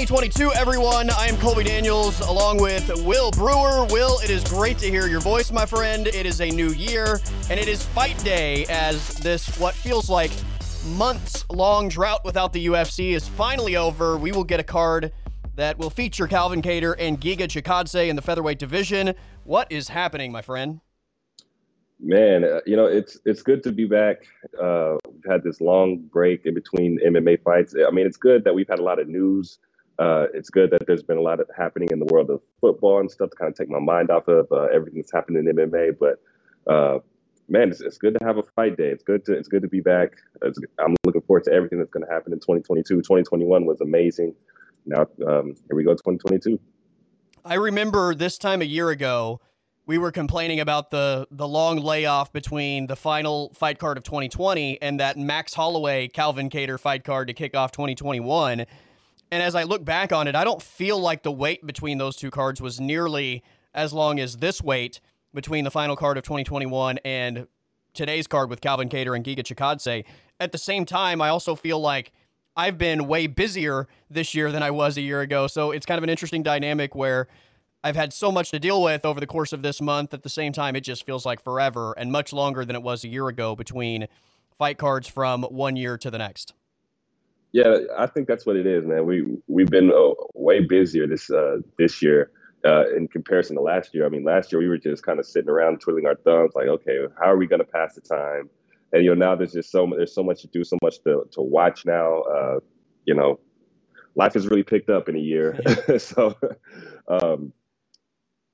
Happy 2022, everyone. I am Colby Daniels along with Will Brewer. Will, it is great to hear your voice, my friend. It is a new year, and it is fight day as this, what feels like months long drought without the UFC, is finally over. We will get a card that will feature Calvin Kattar and Giga Chikadze in the featherweight division. What is happening, my friend? Man, uh, you know it's it's good to be back. Uh, we've had this long break in between MMA fights. I mean, it's good that we've had a lot of news. Uh, it's good that there's been a lot of happening in the world of football and stuff to kind of take my mind off of uh, everything that's happening in MMA. But uh, man, it's, it's, good to have a fight day. It's good to it's good to be back. It's, I'm looking forward to everything that's going to happen in 2022. 2021 was amazing. Now um, here we go, 2022. I remember this time a year ago we were complaining about the the long layoff between the final fight card of 2020 and that Max Holloway Calvin Kattar fight card to kick off 2021. And as I look back on it, I don't feel like the wait between those two cards was nearly as long as this wait between the final card of 2021 and today's card with Calvin Kattar and Giga Chikadze. At the same time, I also feel like I've been way busier this year than I was a year ago. So it's kind of an interesting dynamic where I've had so much to deal with over the course of this month. At the same time, it just feels like forever and much longer than it was a year ago between fight cards from one year to the next. Yeah, I think that's what it is, man. We we've been uh, way busier this uh, this year uh, in comparison to last year. I mean, last year we were just kind of sitting around twiddling our thumbs, like, okay, how are we going to pass the time? And you know, now there's just so there's so much to do, so much to to watch now. Uh, you know, life has really picked up in a year. so, um,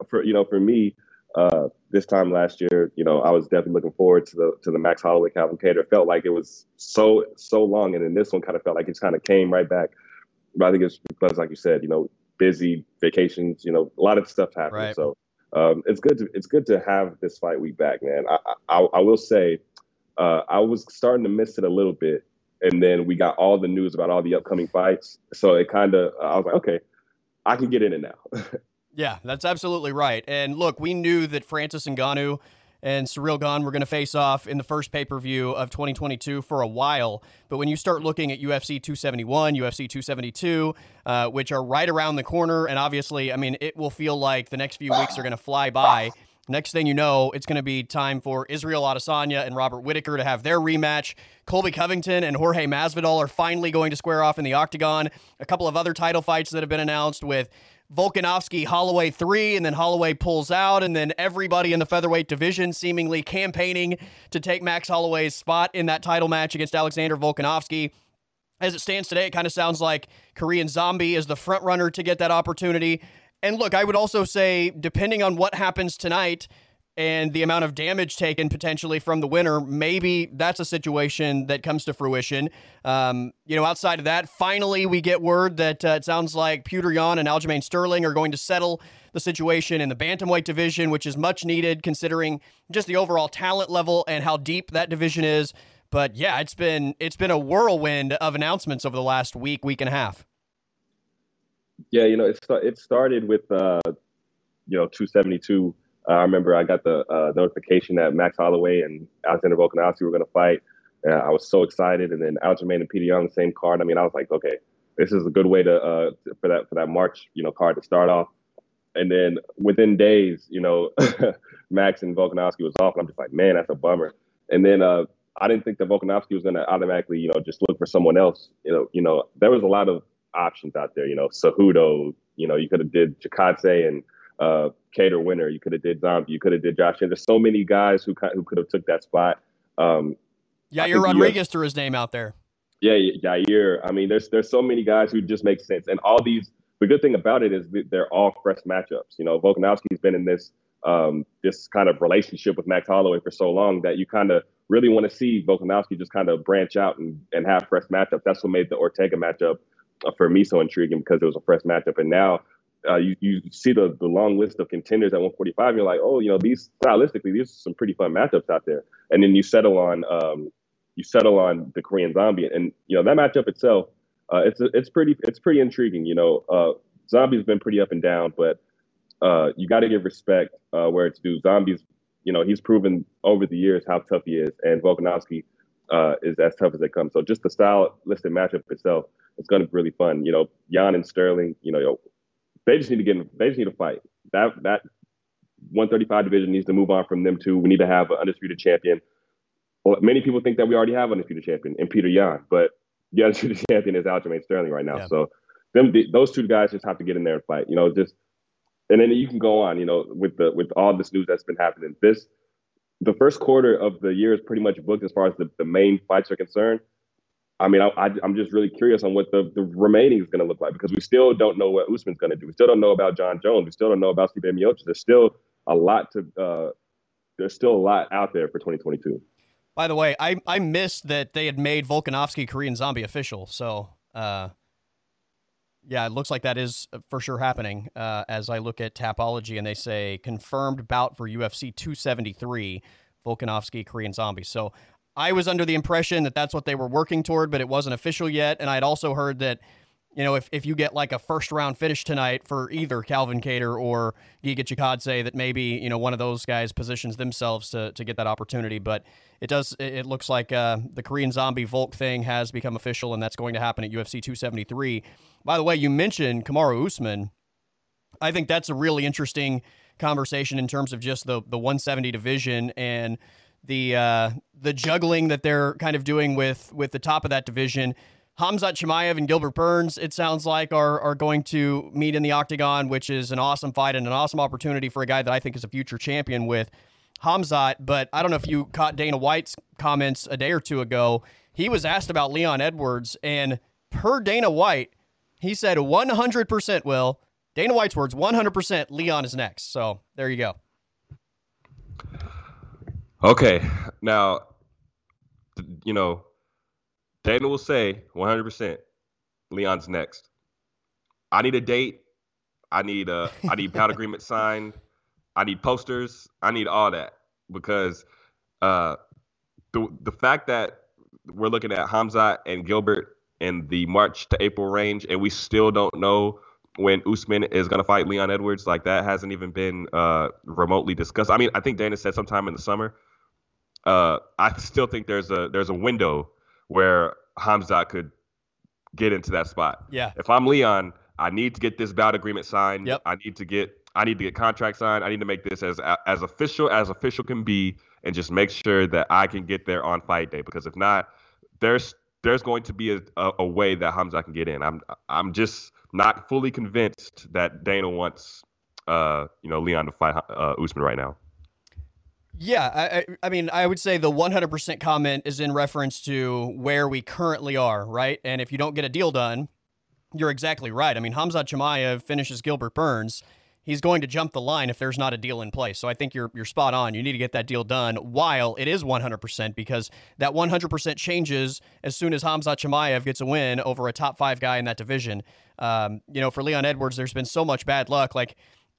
for you know, for me, uh, this time last year, you know, I was definitely looking forward to the to the Max Holloway Calvin Kattar. It felt like it was so so long, and then this one kind of felt like it kind of came right back. But I think it's because, like you said, you know, busy vacations, you know, a lot of stuff happened. Right. So um, it's good to it's good to have this fight week back, man. I I, I will say, uh, I was starting to miss it a little bit, and then we got all the news about all the upcoming fights. So it kind of I was like, okay, I can get in it now. Yeah, that's absolutely right. And look, we knew that Francis Ngannou and Ciryl Gane were going to face off in the first pay per view of 2022 for a while. But when you start looking at UFC 271, UFC 272, uh, which are right around the corner, and obviously, I mean, it will feel like the next few weeks are going to fly by. Next thing you know, it's going to be time for Israel Adesanya and Robert Whitaker to have their rematch. Colby Covington and Jorge Masvidal are finally going to square off in the octagon. A couple of other title fights that have been announced with Volkanovski Holloway three, and then Holloway pulls out, and then everybody in the featherweight division seemingly campaigning to take Max Holloway's spot in that title match against Alexander Volkanovski. As it stands today, it kind of sounds like Korean Zombie is the front runner to get that opportunity. And look, I would also say, depending on what happens tonight, and the amount of damage taken potentially from the winner, maybe that's a situation that comes to fruition. Um, you know, outside of that, finally we get word that uh, it sounds like Petr Yan and Aljamain Sterling are going to settle the situation in the bantamweight division, which is much needed considering just the overall talent level and how deep that division is. But yeah, it's been it's been a whirlwind of announcements over the last week, week and a half. Yeah, you know, it, it started with uh, you know 272 uh, I remember I got the uh, notification that Max Holloway and Alexander Volkanovski were going to fight. Uh, I was so excited, and then Aljamain and on the same card. I mean, I was like, okay, this is a good way to uh, for that for that March, you know, card to start off. And then within days, you know, Max and Volkanovski was off, and I'm just like, man, that's a bummer. And then uh, I didn't think that Volkanovski was going to automatically, you know, just look for someone else. You know, you know, there was a lot of options out there. You know, Cejudo. You know, you could have did Chikadze and uh, Kattar winner. You could have did Zombie. You could have did Josh. And there's so many guys who who could have took that spot. Um, Yair Rodriguez threw his name out there. Yeah, Yair. I mean, there's there's so many guys who just make sense, and all these. The good thing about it is they're all fresh matchups. You know, Volkanovski's been in this um, this kind of relationship with Max Holloway for so long that you kind of really want to see Volkanovski just kind of branch out and, and have fresh matchups. That's what made the Ortega matchup uh, for me so intriguing because it was a fresh matchup. And now uh, you, you see the, the long list of contenders at 145, and you're like, oh, you know, these stylistically, these are some pretty fun matchups out there. And then you settle on um, you settle on the Korean Zombie, and you know that matchup itself, uh, it's it's pretty it's pretty intriguing. You know, uh, Zombie's been pretty up and down, but uh, you got to give respect uh, where it's due. Zombies, you know, he's proven over the years how tough he is, and Volkanovski uh, is as tough as they come. So just the stylistic matchup itself it's going to be really fun. You know, Yan and Sterling, you know, they just need to get In, they just need to fight. That that 135 division needs to move on from them too. We need to have an undisputed champion. Well, many people think that we already have an undisputed champion in Peter Yan, but the undisputed champion is Aljamain Sterling right now. Yeah. So them those two guys just have to get in there and fight. You know, just and then you can go on. You know, with the with all this news that's been happening. This the first quarter of the year is pretty much booked as far as the, the main fights are concerned. I mean, I, am just really curious on what the, the remaining is going to look like because we still don't know what Usman's going to do. We still don't know about Jon Jones. We still don't know about Stipe Miocic. There's still a lot to. Uh, there's still a lot out there for 2022. By the way, I I missed that they had made Volkanovski Korean Zombie official. So, uh, yeah, it looks like that is for sure happening. Uh, as I look at Tapology and they say confirmed bout for UFC 273, Volkanovski Korean Zombie. So I was under the impression that that's what they were working toward, but it wasn't official yet. And I'd also heard that you know, if, if you get like a first round finish tonight for either Calvin Kattar or Giga Chikadze, that maybe, you know, one of those guys positions themselves to, to get that opportunity. But it does, it looks like uh, the Korean zombie Volk thing has become official, and that's going to happen at UFC 273. By the way, you mentioned Kamaru Usman. I think that's a really interesting conversation in terms of just the, the 170 division and the uh, the juggling that they're kind of doing with with the top of that division. Hamzat Chimaev and Gilbert Burns, it sounds like, are, are going to meet in the octagon, which is an awesome fight and an awesome opportunity for a guy that I think is a future champion with Hamzat. But I don't know if you caught Dana White's comments a day or two ago. He was asked about Leon Edwards, and per Dana White, he said 100% will. Dana White's words 100% Leon is next. So there you go. Okay. Now, you know, Dana will say 100%. Leon's next. I need a date. I need a I need pound agreement signed. I need posters. I need all that because uh, the the fact that we're looking at Hamza and Gilbert in the March to April range, and we still don't know when Usman is going to fight Leon Edwards. Like that hasn't even been uh, remotely discussed. I mean, I think Dana said sometime in the summer. Uh, I still think there's a there's a window where Hamza could get into that spot. Yeah. If I'm Leon, I need to get this bout agreement signed. Yep. I need to get I need to get contract signed. I need to make this as as official as official can be, and just make sure that I can get there on fight day. Because if not, there's there's going to be a, a, a way that Hamza can get in. I'm I'm just not fully convinced that Dana wants uh you know Leon to fight uh, Usman right now. Yeah, I, I mean, I would say the 100% comment is in reference to where we currently are, right? And if you don't get a deal done, you're exactly right. I mean, Hamza Chimaev finishes Gilbert Burns. He's going to jump the line if there's not a deal in place. So I think you're you're spot on. You need to get that deal done while it is 100% because that 100% changes as soon as Hamza Chimaev gets a win over a top five guy in that division. Um, you know, for Leon Edwards, there's been so much bad luck. Like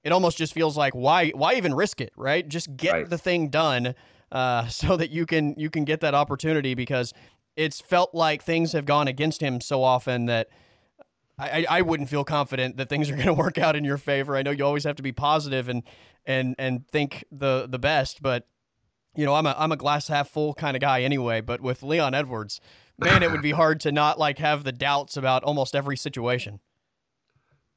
it almost just feels like why why even risk it, right? Just get right. the thing done uh, so that you can you can get that opportunity because it's felt like things have gone against him so often that I, I wouldn't feel confident that things are going to work out in your favor. I know you always have to be positive and and and think the the best, but you know I'm a I'm a glass half full kind of guy anyway. But with Leon Edwards, man, it would be hard to not like have the doubts about almost every situation.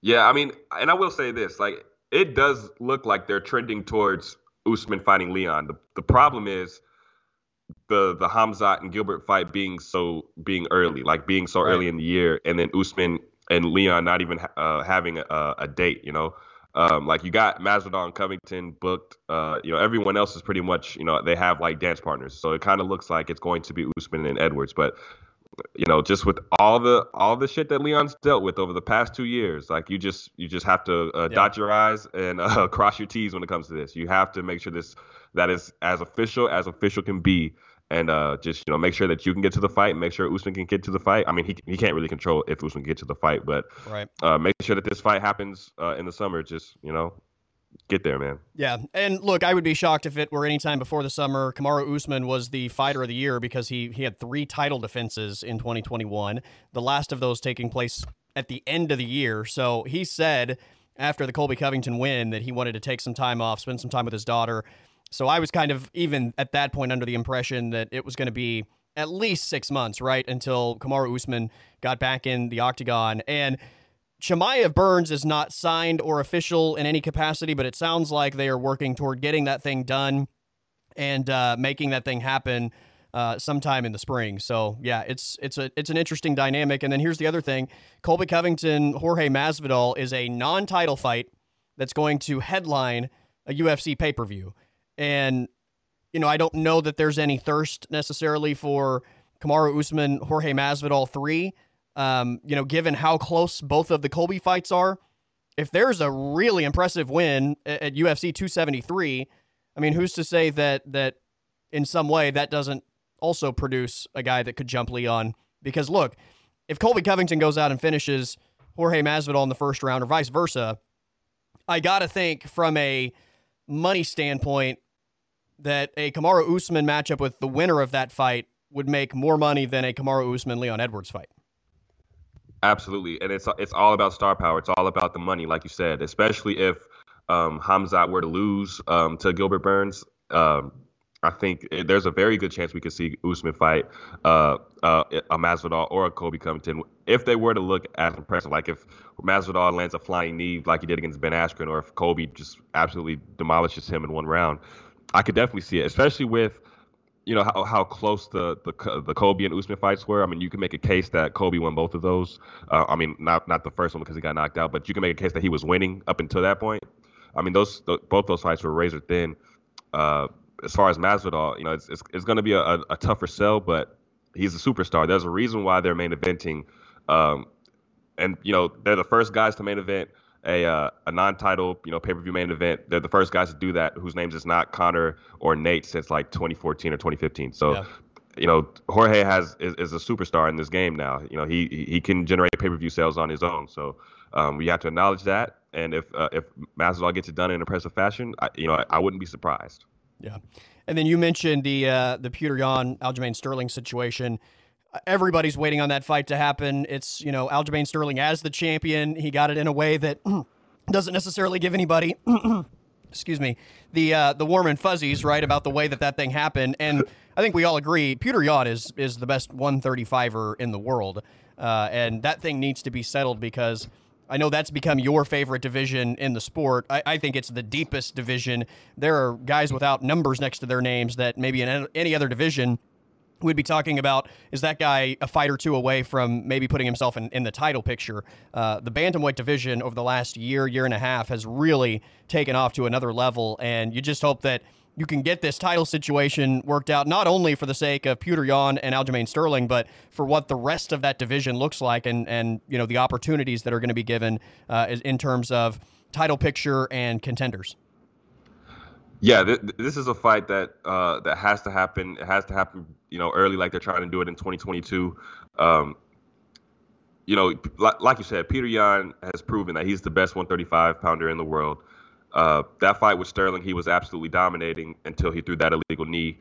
Yeah, I mean, and I will say this: like it does look like they're trending towards Usman fighting Leon. The, the problem is the the Hamzat and Gilbert fight being so being early, like being so right. early in the year, and then Usman and Leon not even uh, having a, a, date. You know, um, like you got Masvidal and Covington booked. Uh, you know, everyone else is pretty much you know they have like dance partners, so it kind of looks like it's going to be Usman and Edwards, but you know, just with all the all the shit that Leon's dealt with over the past two years, like you just you just have to uh, yeah. dot your i's and uh, cross your t's when it comes to this. You have to make sure this that is as official as official can be, and uh, just you know make sure that you can get to the fight, make sure Usman can get to the fight. I mean, he he can't really control if Usman can get to the fight, but right. Uh, make sure that this fight happens uh, in the summer. Just you know, get there, man. Yeah, and look, I would be shocked if it were any time before the summer. Kamaru Usman was the fighter of the year because he he had three title defenses in 2021. The last of those taking place at the end of the year. So he said after the Colby Covington win that he wanted to take some time off, spend some time with his daughter. So I was kind of even at that point under the impression that it was going to be at least six months, right, until Kamaru Usman got back in the octagon. And Chimaev Burns is not signed or official in any capacity, but it sounds like they are working toward getting that thing done and uh, making that thing happen uh, sometime in the spring. So yeah, it's it's a it's an interesting dynamic. And then here's the other thing: Colby Covington, Jorge Masvidal is a non-title fight that's going to headline a UFC pay per view. And you know, I don't know that there's any thirst necessarily for Kamaru Usman, Jorge Masvidal three. Um, you know, given how close both of the Colby fights are, if there's a really impressive win at, at UFC 273, I mean, who's to say that that in some way that doesn't also produce a guy that could jump Leon? Because look, if Colby Covington goes out and finishes Jorge Masvidal in the first round, or vice versa, I gotta think from a money standpoint that a Kamaru Usman matchup with the winner of that fight would make more money than a Kamaru Usman Leon Edwards fight. Absolutely, and it's it's all about star power. It's all about the money, like you said. Especially if um, Hamzat were to lose um, to Gilbert Burns, um, I think there's a very good chance we could see Usman fight uh, uh, a Masvidal or a Colby Covington if they were to look as impressive. Like if Masvidal lands a flying knee like he did against Ben Askren, or if Colby just absolutely demolishes him in one round, I could definitely see it. Especially with you know how, how close the, the the Colby and Usman fights were. I mean, you can make a case that Colby won both of those. Uh, I mean, not not the first one because he got knocked out, but you can make a case that he was winning up until that point. I mean, those both those fights were razor thin. Uh, as far as Masvidal, you know, it's it's, it's going to be a, a, a, tougher sell, but he's a superstar. There's a reason why they're main eventing, um, and you know they're the first guys to main event a uh, a non-title, you know, pay-per-view main event. They're the first guys to do that, whose names is not Conor or Nate since like 2014 or 2015. So. Yeah. You know, Jorge has is, is, a superstar in this game now. You know, he he can generate pay-per-view sales on his own. So um, we have to acknowledge that. And if uh, if Masvidal gets it done in impressive fashion, I, you know, I, I wouldn't be surprised. Yeah, and then you mentioned the uh, the Petr Yan Aljamain Sterling situation. Everybody's waiting on that fight to happen. It's you know Aljamain Sterling as the champion. He got it in a way that doesn't necessarily give anybody. excuse me, the uh, the warm and fuzzies, right, about the way that that thing happened. And I think we all agree Peter Yan is is the best 135er in the world, uh, and that thing needs to be settled because I know that's become your favorite division in the sport. I, I, think it's the deepest division. There are guys without numbers next to their names that maybe in any other division we'd be talking about is that guy a fight or two away from maybe putting himself in, in the title picture. Uh, the bantamweight division over the last year, year and a half has really taken off to another level, and you just hope that you can get this title situation worked out, not only for the sake of Petr Yan and Aljamain Sterling, but for what the rest of that division looks like and, and you know, the opportunities that are going to be given uh, in terms of title picture and contenders. Yeah, th- this is a fight that uh, that has to happen. It has to happen, you know, early, like they're trying to do it in 2022. Um, you know, like you said, Peter Yan has proven that he's the best 135 pounder in the world. Uh, that fight with Sterling, he was absolutely dominating until he threw that illegal knee.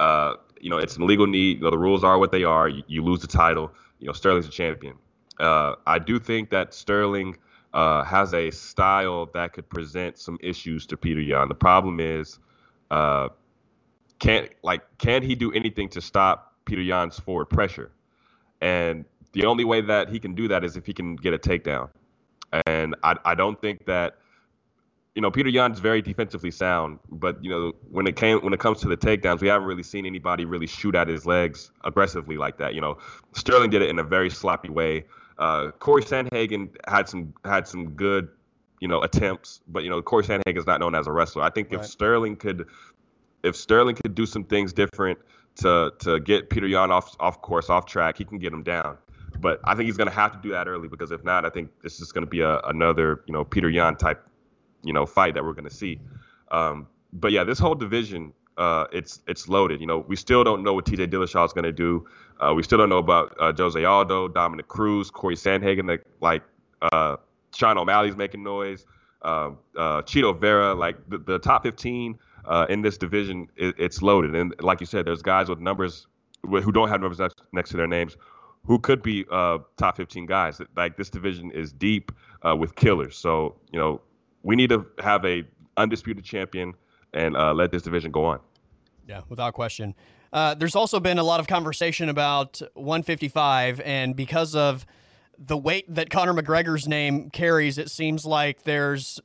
Uh, you know, it's an illegal knee. You know, the rules are what they are. You, you lose the title. You know, Sterling's a champion. Uh, I do think that Sterling uh, has a style that could present some issues to Peter Yan. The problem is, uh, can like can he do anything to stop Peter Yan's forward pressure? And the only way that he can do that is if he can get a takedown. And I, I don't think that you know, Petr Yan's very defensively sound, but you know, when it came when it comes to the takedowns, we haven't really seen anybody really shoot at his legs aggressively like that. You know, Sterling did it in a very sloppy way. Uh, Cory Sandhagen had some had some good, you know, attempts, but you know, Cory Sandhagen is not known as a wrestler. I think right. if Sterling could, if Sterling could do some things different to to get Peter Yan off off course, off track, he can get him down. But I think he's going to have to do that early because if not, I think this is going to be a, another, you know, Petr Yan type you know fight that we're going to see. Um, but yeah, this whole division, uh, it's it's loaded. You know, we still don't know what T.J. Dillashaw is going to do. Uh, we still don't know about uh, Jose Aldo, Dominick Cruz, Cory Sandhagen. Like uh, Sean O'Malley's making noise. Uh, uh, Chito Vera, like the, the top 15 uh, in this division, it, it's loaded. And like you said, there's guys with numbers who don't have numbers next, next to their names who could be uh, top 15 guys. Like this division is deep uh, with killers. So you know, we need to have a undisputed champion and uh, let this division go on. Yeah, without question. Uh, there's also been a lot of conversation about 155, and because of the weight that Conor McGregor's name carries, it seems like there's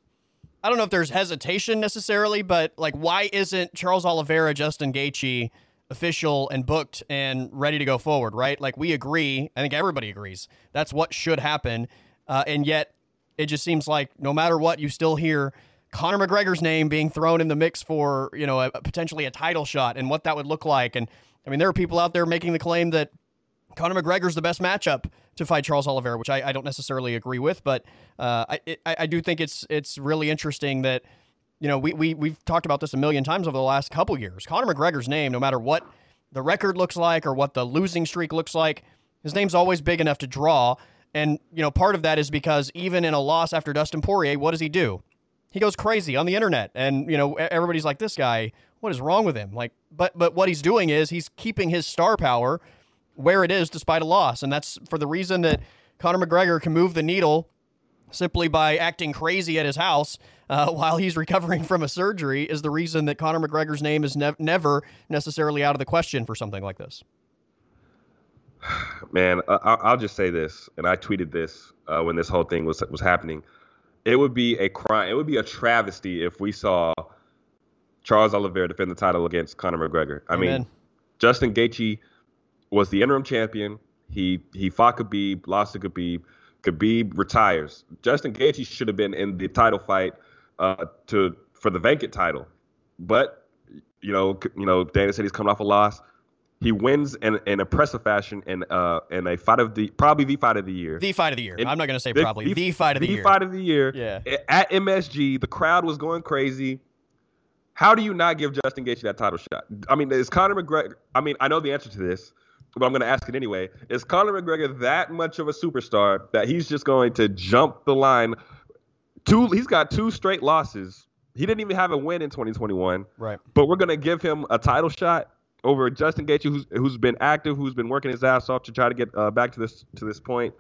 I don't know if there's hesitation necessarily, but like why isn't Charles Oliveira, Justin Gaethje official and booked and ready to go forward, right? Like we agree, I think everybody agrees. That's what should happen. Uh, and yet it just seems like no matter what, you still hear Conor McGregor's name being thrown in the mix for, you know, a, potentially a title shot and what that would look like. And I mean, there are people out there making the claim that Conor McGregor's the best matchup to fight Charles Oliveira, which I, I don't necessarily agree with, but uh, I, I do think it's it's really interesting that you know we, we we've talked about this a million times over the last couple years. Conor McGregor's name, no matter what the record looks like or what the losing streak looks like, his name's always big enough to draw. And you know, part of that is because even in a loss after Dustin Poirier, what does he do? He goes crazy on the internet, and you know everybody's like, "This guy, what is wrong with him?" Like, but but what he's doing is he's keeping his star power where it is despite a loss. And that's for the reason that Conor McGregor can move the needle simply by acting crazy at his house uh, while he's recovering from a surgery is the reason that Conor McGregor's name is ne- never necessarily out of the question for something like this. Man, I- will just say this, and I tweeted this uh, when this whole thing was was happening. It would be a crime. It would be a travesty if we saw Charles Oliveira defend the title against Conor McGregor. I Amen. mean, Justin Gaethje was the interim champion. He he fought Khabib, lost to Khabib. Khabib retires. Justin Gaethje should have been in the title fight uh, to for the vacant title, but you know you know Dana said he's coming off a loss. He wins in, an impressive fashion in uh in a fight of the probably the fight of the year. The fight of the year. In, I'm not gonna say probably the, the fight of the, the year. The fight of the year. Yeah. At MSG, the crowd was going crazy. How do you not give Justin Gaethje that title shot? I mean, is Conor McGregor? I mean, I know the answer to this, but I'm going to ask it anyway. Is Conor McGregor that much of a superstar that he's just going to jump the line? Two, he's got two straight losses. He didn't even have a win in 2021. Right. But we're going to give him a title shot over Justin Gaethje, who's who's been active, who's been working his ass off to try to get uh, back to this to this point.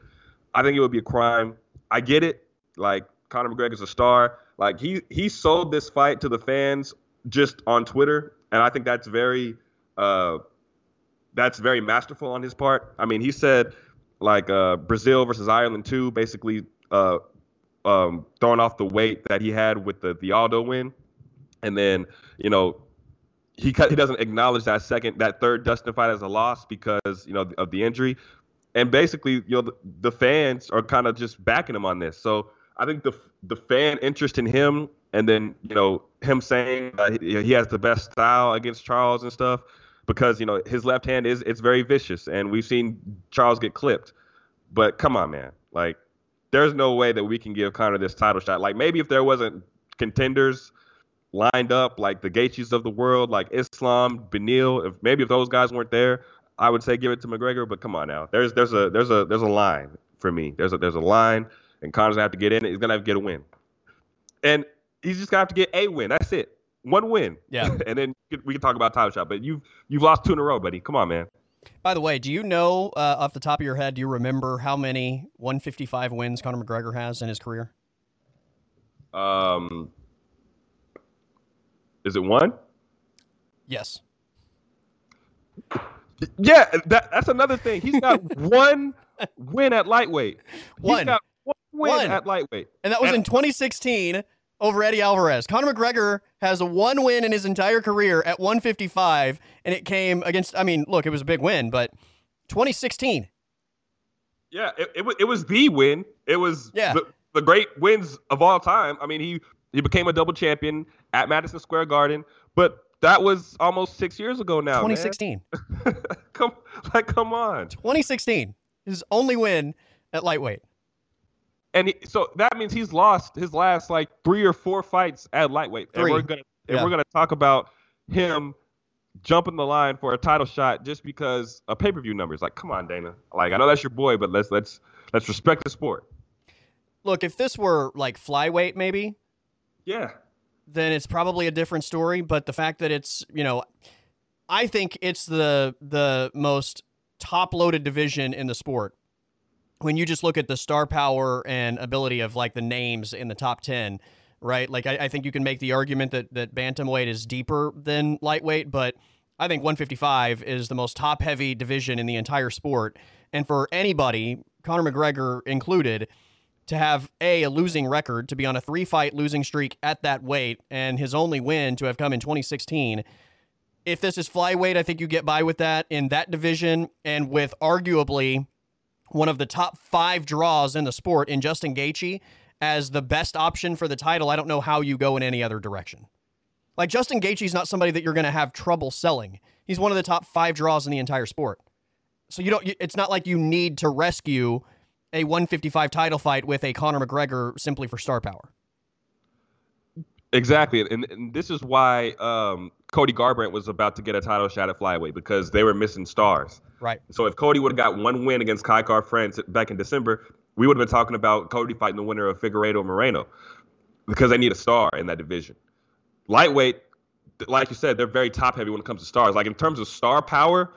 I think it would be a crime. I get it. Like Conor McGregor's a star. Like he he sold this fight to the fans just on Twitter, and I think that's very uh, that's very masterful on his part. I mean, he said like uh, Brazil versus Ireland too, basically uh, um, throwing off the weight that he had with the the Aldo win, and then you know he he doesn't acknowledge that second that third Dustin fight as a loss because you know of the injury, and basically you know the, the fans are kind of just backing him on this. So I think the the fan interest in him and then you know him saying he, he has the best style against Charles and stuff because you know his left hand is it's very vicious and we've seen Charles get clipped. But come on, man, like there's no way that we can give Conor this title shot. Like maybe if there wasn't contenders lined up like the Gaethjes of the world, like Islam, Beneil, if maybe if those guys weren't there, I would say give it to McGregor. But come on now, there's there's a there's a there's a line for me. There's a there's a line, and Conor's gonna have to get in it. He's gonna have to get a win. And he's just gonna have to get a win. That's it. One win. Yeah. and then we can talk about title shot. But you've you've lost two in a row, buddy. Come on, man. By the way, do you know uh, off the top of your head? Do you remember how many 155 wins Conor McGregor has in his career? Um, is it one? Yes. Yeah, that, that's another thing. He's got one win at lightweight. One. He's got one win one. at lightweight, and that was and, in 2016 over Eddie Alvarez. Conor McGregor has one win in his entire career at 155, and it came against. I mean, look, it was a big win, but 2016. Yeah, it, it, it was the win. It was yeah. the, the great wins of all time. I mean, he he became a double champion at Madison Square Garden, but that was almost six years ago now. 2016. come, like, come on. 2016. His only win at lightweight and he, so that means he's lost his last like three or four fights at lightweight. Three. And we're gonna yeah. we're gonna talk about him jumping the line for a title shot just because a pay per view numbers. Like, come on, Dana. Like, I know that's your boy, but let's let's let's respect the sport. Look, if this were like flyweight, maybe. Yeah. Then it's probably a different story. But the fact that it's you know, I think it's the the most top loaded division in the sport when you just look at the star power and ability of like the names in the top 10 right like I, I, think you can make the argument that that bantamweight is deeper than lightweight but I think 155 is the most top heavy division in the entire sport. And for anybody, Conor McGregor included, to have a, a losing record, to be on a three fight losing streak at that weight, and his only win to have come in 2016. If this is flyweight, I think you get by with that in that division and with arguably one of the top five draws in the sport in Justin Gaethje as the best option for the title. I don't know how you go in any other direction. Like Justin Gaethje is not somebody that you're going to have trouble selling. He's one of the top five draws in the entire sport. So you don't. It's not like you need to rescue a 155 title fight with a Conor McGregor simply for star power. Exactly, and, and this is why um, Cody Garbrandt was about to get a title shot at flyweight because they were missing stars. Right. So if Cody would have got one win against Kai Kara-France back in December, we would have been talking about Cody fighting the winner of Figueiredo Moreno because they need a star in that division. Lightweight, like you said, they're very top heavy when it comes to stars. Like in terms of star power,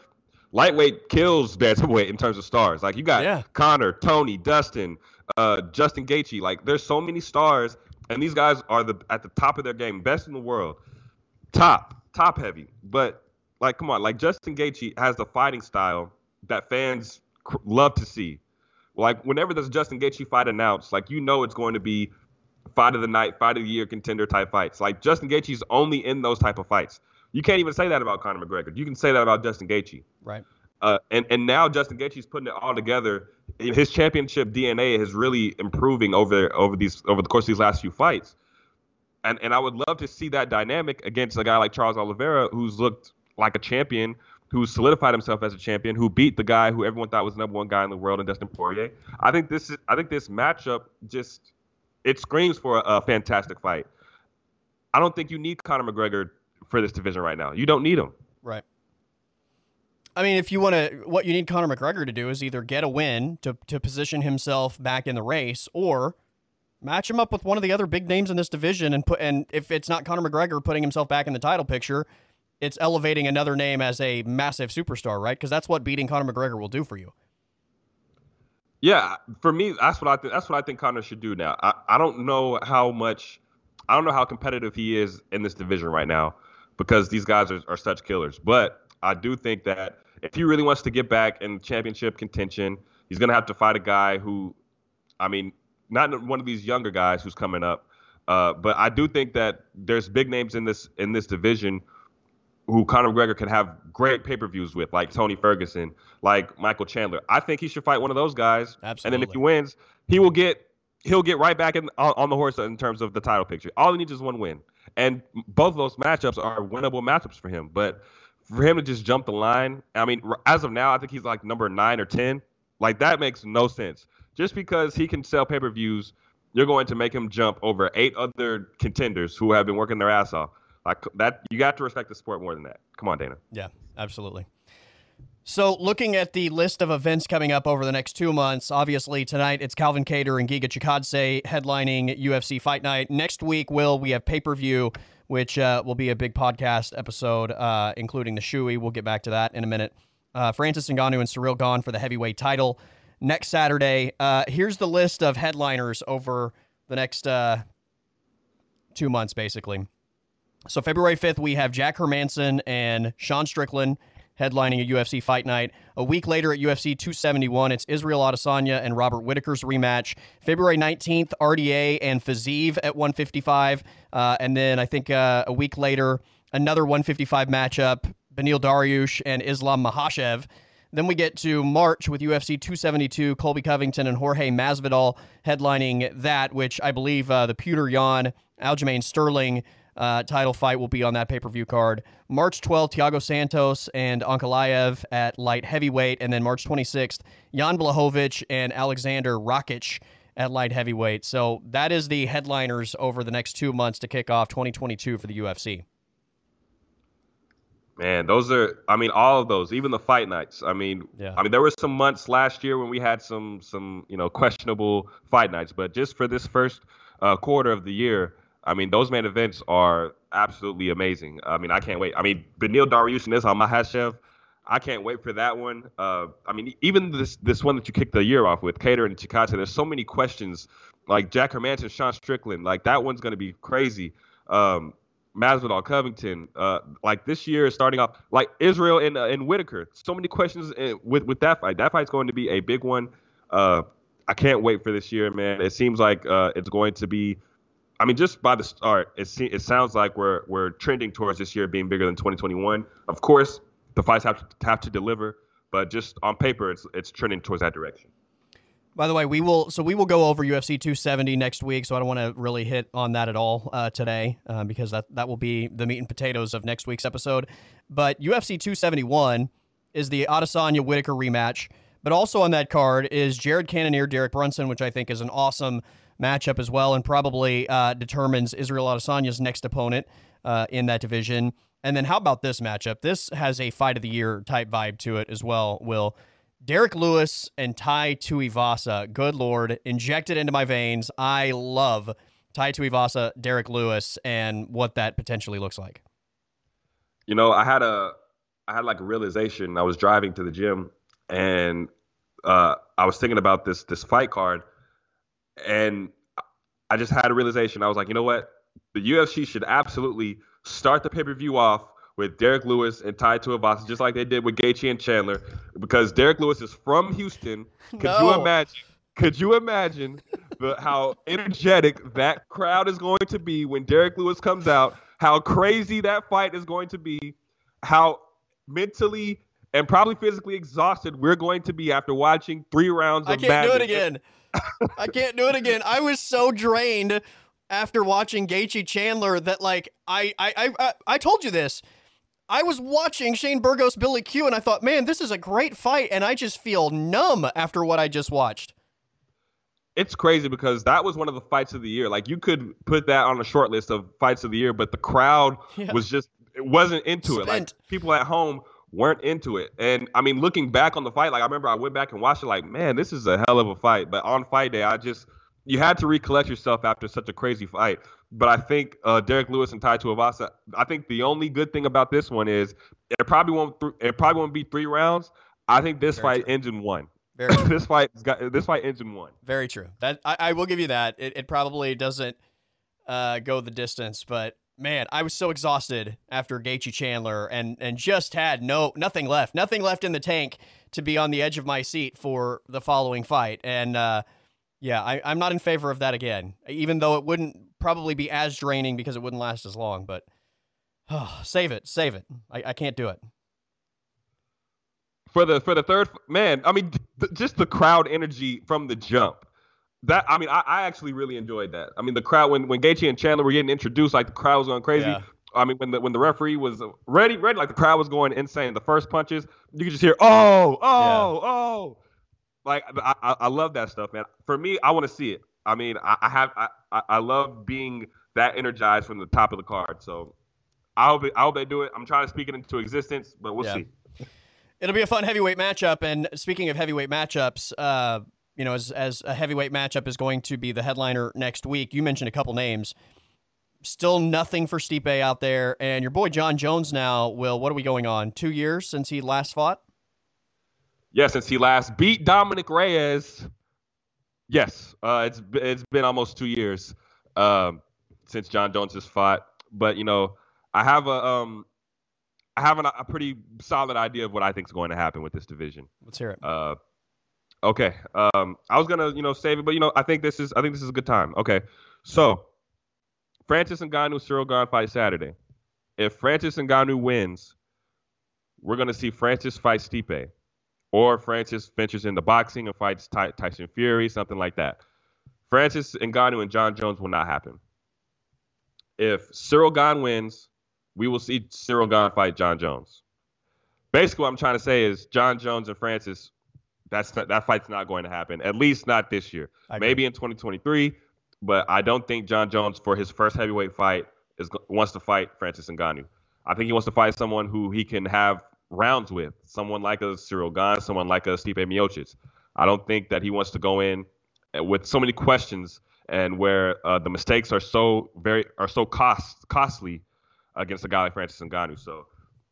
lightweight kills bantamweight in terms of stars. Like you got yeah. Conor, Tony, Dustin, uh, Justin Gaethje. Like there's so many stars, and these guys are the at the top of their game, best in the world, top, top heavy. But like, come on, like Justin Gaethje has the fighting style that fans cr- love to see. Like whenever there's a Justin Gaethje fight announced, like you know it's going to be fight of the night, fight of the year contender type fights. Like Justin Gaethje's only in those type of fights. You can't even say that about Conor McGregor. You can say that about Justin Gaethje. Right. Uh, and and now Justin Gaethje's putting it all together. His championship DNA is really improving over over these over the course of these last few fights. And and I would love to see that dynamic against a guy like Charles Oliveira, who's looked like a champion, who solidified himself as a champion, who beat the guy who everyone thought was the number one guy in the world, in Dustin Poirier. I think this is I think this matchup just it screams for a, a fantastic fight. I don't think you need Conor McGregor for this division right now. You don't need him. Right. I mean, if you want to, what you need Conor McGregor to do is either get a win to, to position himself back in the race, or match him up with one of the other big names in this division, and put. And if it's not Conor McGregor putting himself back in the title picture, it's elevating another name as a massive superstar, right? Because that's what beating Conor McGregor will do for you. Yeah, for me, that's what I think. That's what I think Conor should do now. I, I don't know how much, I don't know how competitive he is in this division right now, because these guys are, are such killers. But I do think that if he really wants to get back in championship contention, he's gonna have to fight a guy who, I mean, not one of these younger guys who's coming up. Uh, but I do think that there's big names in this in this division who Conor McGregor can have great pay per views with, like Tony Ferguson, like Michael Chandler. I think he should fight one of those guys. Absolutely. And then if he wins, he will get he'll get right back in on, on the horse in terms of the title picture. All he needs is one win, and both of those matchups are winnable matchups for him. But for him to just jump the line, I mean, as of now, I think he's like number nine or ten. Like that makes no sense. Just because he can sell pay per views, you're going to make him jump over eight other contenders who have been working their ass off. Like that, you got to respect the sport more than that. Come on, Dana. Yeah, absolutely. So, looking at the list of events coming up over the next two months, obviously tonight it's Calvin Kattar and Giga Chikadze headlining UFC Fight Night. Next week, will we have pay per view, which uh, will be a big podcast episode, uh, including the Shoey. We'll get back to that in a minute. Uh, Francis Ngannou and Ciryl Gane for the heavyweight title next Saturday. Uh, here's the list of headliners over the next uh, two months, basically. So February 5th, we have Jack Hermansson and Sean Strickland headlining a UFC fight night. A week later at UFC 271, it's Israel Adesanya and Robert Whitaker's rematch. February 19th, RDA and Fiziev at 155. Uh, and then I think uh, a week later, another 155 matchup, Beneil Dariush and Islam Makhachev. Then we get to March with UFC 272, Colby Covington and Jorge Masvidal headlining that, which I believe uh, the Petr Yan, Aljamain Sterling uh, title fight will be on that pay per view card. March 12th, Thiago Santos and Ankalaev at light heavyweight. And then March 26th, Jan Blachowicz and Alexander Rakic at light heavyweight. So that is the headliners over the next two months to kick off 2022 for the UFC. Man, those are I mean all of those, even the fight nights. I mean, yeah. I mean there were some months last year when we had some some, you know, questionable fight nights, but just for this first uh, quarter of the year, I mean, those main events are absolutely amazing. I mean, I can't wait. I mean, Beneil Dariush and Islam Makhachev, I can't wait for that one. Uh, I mean, even this this one that you kicked the year off with, Kattar and Chikadze, there's so many questions. Like Jack Hermansson, Sean Strickland, like that one's going to be crazy. Um, Masvidal, Covington. Uh, like this year is starting off like Israel and uh, and Whitaker. So many questions in, with with that fight. That fight's going to be a big one. Uh, I can't wait for this year, man. It seems like uh, it's going to be. I mean, just by the start, it se- it sounds like we're we're trending towards this year being bigger than 2021. Of course, the fights have to have to deliver, but just on paper, it's it's trending towards that direction. By the way, we will so we will go over UFC 270 next week. So I don't want to really hit on that at all uh, today uh, because that that will be the meat and potatoes of next week's episode. But UFC 271 is the Adesanya Whitaker rematch. But also on that card is Jared Cannonier, Derek Brunson, which I think is an awesome matchup as well, and probably uh, determines Israel Adesanya's next opponent uh, in that division. And then how about this matchup? This has a fight of the year type vibe to it as well. Will Derrick Lewis and Tai Tuivasa? Good lord, injected into my veins. I love Tai Tuivasa, Derrick Lewis, and what that potentially looks like. You know, I had a I had like a realization. I was driving to the gym and uh, I was thinking about this this fight card, and I just had a realization. I was like, you know what? The UFC should absolutely start the pay per view off with Derrick Lewis and Tai Tuivasa, just like they did with Gaethje and Chandler, because Derrick Lewis is from Houston. Could no. you imagine? Could you imagine the, how energetic that crowd is going to be when Derrick Lewis comes out? How crazy that fight is going to be? How mentally and probably physically exhausted we're going to be after watching three rounds of I can't do it again. I can't do it again. I was so drained after watching Gaethje Chandler that like I I I I told you this. I was watching Shane Burgos Billy Q and I thought, man, this is a great fight, and I just feel numb after what I just watched. It's crazy because that was one of the fights of the year. Like you could put that on a short list of fights of the year, but the crowd yeah. was just it wasn't into Spent. it. Like people at home weren't into it. And I mean, looking back on the fight, like I remember I went back and watched it, like, man, this is a hell of a fight. But on fight day, I just you had to recollect yourself after such a crazy fight. But I think uh, Derrick Lewis and Tai Tuivasa. I think the only good thing about this one is it probably won't th- it probably won't be three rounds. I think this Very fight true. ends in one. Very this fight got this fight ends in one. Very true. That I, I will give you that. It, it probably doesn't uh, go the distance, but man, I was so exhausted after Gaethje Chandler and and just had no nothing left, nothing left in the tank to be on the edge of my seat for the following fight. And uh, yeah, I, I'm not in favor of that again, even though it wouldn't probably be as draining because it wouldn't last as long. But oh, save it, save it. I, I can't do it. For the for the third man, I mean, th- just the crowd energy from the jump that I mean, I, I, actually really enjoyed that. I mean, the crowd when when Gaethje and Chandler were getting introduced, like the crowd was going crazy. Yeah. I mean, when the when the referee was ready, ready, like the crowd was going insane. The first punches, you could just hear, oh, oh, yeah. oh. Like I, I, I love that stuff, man. For me, I want to see it. I mean, I, I have I, I love being that energized from the top of the card. So I hope I hope they do it. I'm trying to speak it into existence, but we'll yeah. see. It'll be a fun heavyweight matchup. And speaking of heavyweight matchups, uh, you know, as as a heavyweight matchup is going to be the headliner next week. You mentioned a couple names. Still nothing for Stipe out there, and your boy Jon Jones now. Will what are we going on? Two years since he last fought. Yeah, since he last beat Dominick Reyes. Yes, uh, it's it's been almost two years um, since Jon Jones has fought. But you know, I have a um, I have an, a pretty solid idea of what I think is going to happen with this division. Let's hear it. Uh, Okay. Um, I was gonna, you know, save it, but you know, I think this is, I think this is a good time. Okay. So, Francis and Ngannou, Ciryl Gane fight Saturday. If Francis and Ngannou wins, we're gonna see Francis fight Stipe, or Francis ventures into boxing and fights Ty- Tyson Fury, something like that. Francis and Ngannou and Jon Jones will not happen. If Ciryl Gane wins, we will see Ciryl Gane fight Jon Jones. Basically, what I'm trying to say is Jon Jones and Francis that's not, that fight's not going to happen. At least not this year. Maybe in 2023, but I don't think Jon Jones for his first heavyweight fight is wants to fight Francis Ngannou. I think he wants to fight someone who he can have rounds with, someone like a Ciryl Gane, someone like a Stipe Miocic. I don't think that he wants to go in with so many questions and where uh, the mistakes are so very are so cost costly against a guy like Francis Ngannou. So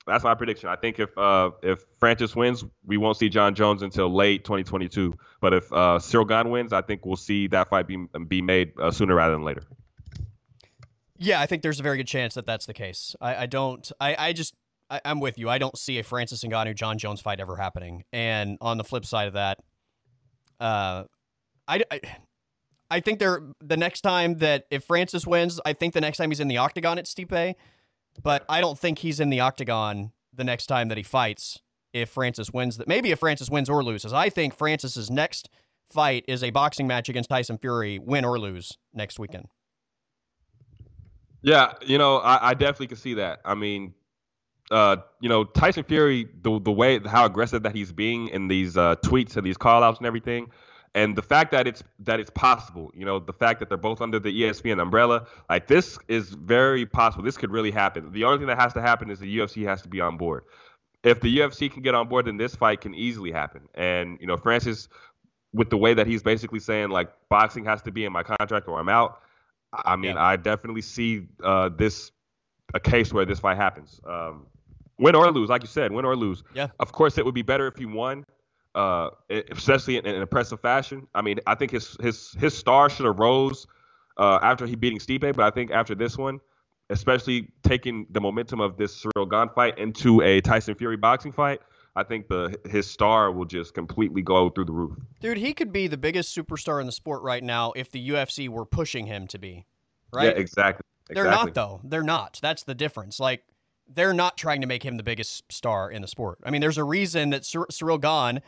that's my prediction. I think if uh, if Francis wins, we won't see Jon Jones until late 2022. But if uh, Ciryl Gane wins, I think we'll see that fight be be made uh, sooner rather than later. Yeah, I think there's a very good chance that that's the case. I, I don't. I, I just. I, am with you. I don't see a Francis Ngannou Jon Jones fight ever happening. And on the flip side of that, uh, I, I, I think they're the next time that if Francis wins, I think the next time he's in the octagon at Stipe, but I don't think he's in the octagon the next time that he fights if Francis wins that. Maybe if Francis wins or loses. I think Francis's next fight is a boxing match against Tyson Fury, win or lose next weekend. Yeah, you know, I, I definitely can see that. I mean, uh, you know, Tyson Fury, the the way how aggressive that he's being in these uh, tweets and these call outs and everything, and the fact that it's that it's possible, you know, the fact that they're both under the ESPN umbrella, like this is very possible. This could really happen. The only thing that has to happen is the UFC has to be on board. If the UFC can get on board, then this fight can easily happen. And you know, Francis, with the way that he's basically saying like boxing has to be in my contract or I'm out. I mean, yeah. I definitely see uh, this a case where this fight happens. Um, win or lose, like you said, win or lose. Yeah. Of course, it would be better if he won uh, especially in, in, impressive fashion. I mean, I think his his his star should have rose uh, after he beating Stipe, but I think after this one, especially taking the momentum of this Ciryl Gane fight into a Tyson Fury boxing fight, I think the his star will just completely go through the roof. Dude, he could be the biggest superstar in the sport right now if the UFC were pushing him to be. Right? Yeah, exactly. They're not though. They're not. That's the difference. Like they're not trying to make him the biggest star in the sport. I mean, there's a reason that Ciryl Gane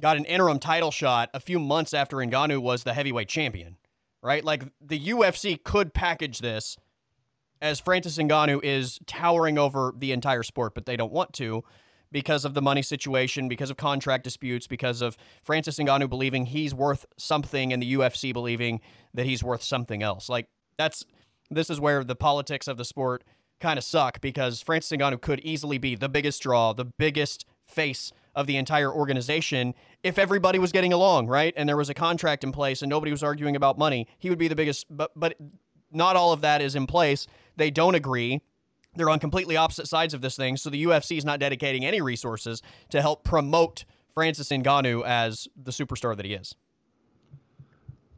got an interim title shot a few months after Ngannou was the heavyweight champion, right? Like the UFC could package this as Francis Ngannou is towering over the entire sport, but they don't want to because of the money situation, because of contract disputes, because of Francis Ngannou believing he's worth something and the UFC believing that he's worth something else. Like that's this is where the politics of the sport kind of suck because Francis Ngannou could easily be the biggest draw, the biggest face of the entire organization if everybody was getting along, right? And there was a contract in place and nobody was arguing about money. He would be the biggest, but but not all of that is in place. They don't agree. They're on completely opposite sides of this thing. So the UFC is not dedicating any resources to help promote Francis Ngannou as the superstar that he is.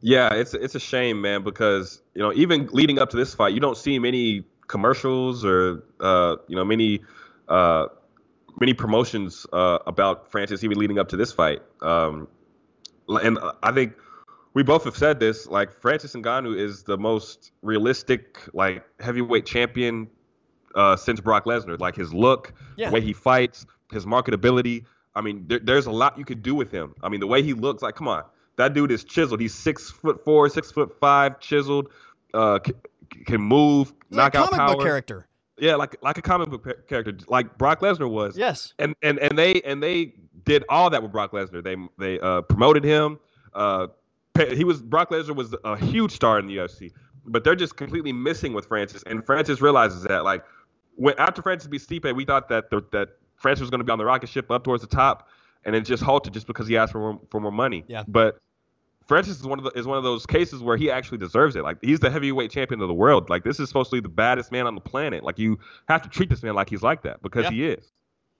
Yeah, it's it's a shame, man, because you know even leading up to this fight, you don't see many commercials or uh, you know many uh, many promotions uh, about Francis even leading up to this fight. Um, and I think we both have said this. Like Francis Ngannou is the most realistic, like heavyweight champion uh, since Brock Lesnar. Like his look, yeah. the way he fights, his marketability. I mean, there, there's a lot you could do with him. I mean, the way he looks, like, come on, that dude is chiseled. He's six foot four, six foot five, chiseled. Uh, can, can move, He's knockout like power. character. Yeah, like like a comic book character, like Brock Lesnar was. Yes. And and and they and they did all that with Brock Lesnar. They they uh, promoted him. Uh, he was Brock Lesnar was a huge star in the UFC, but they're just completely missing with Francis. And Francis realizes that. Like when after Francis beat Stipe, we thought that the, that Francis was going to be on the rocket ship up towards the top, and it just halted just because he asked for more, for more money. Yeah. But Francis is one of the, is one of those cases where he actually deserves it. Like he's the heavyweight champion of the world. Like this is supposed to be the baddest man on the planet. Like you have to treat this man like he's like that because yeah. he is.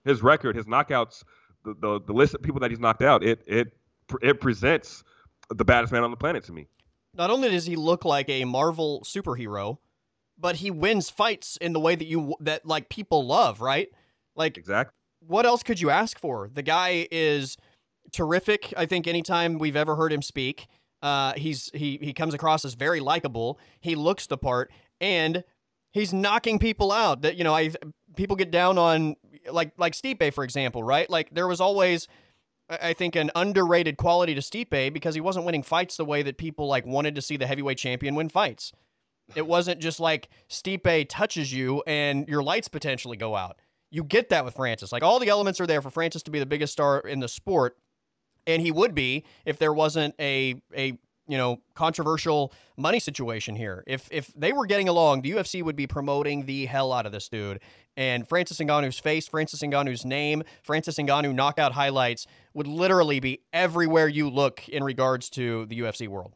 His record, his knockouts, the, the the list of people that he's knocked out, it it it presents the baddest man on the planet to me. Not only does he look like a Marvel superhero, but he wins fights in the way that you that like people love, right? Like exactly. What else could you ask for? The guy is terrific. I think anytime we've ever heard him speak, uh, he's he he comes across as very likable. He looks the part, and he's knocking people out. That you know, I people get down on like like Stipe for example, right? Like there was always. I think an underrated quality to Stipe because he wasn't winning fights the way that people like wanted to see the heavyweight champion win fights. It wasn't just like Stipe touches you and your lights potentially go out. You get that with Francis. Like all the elements are there for Francis to be the biggest star in the sport and he would be if there wasn't a a you know controversial money situation here. If if they were getting along, the UFC would be promoting the hell out of this dude. And Francis Ngannou's face, Francis Ngannou's name, Francis Ngannou knockout highlights would literally be everywhere you look in regards to the UFC world.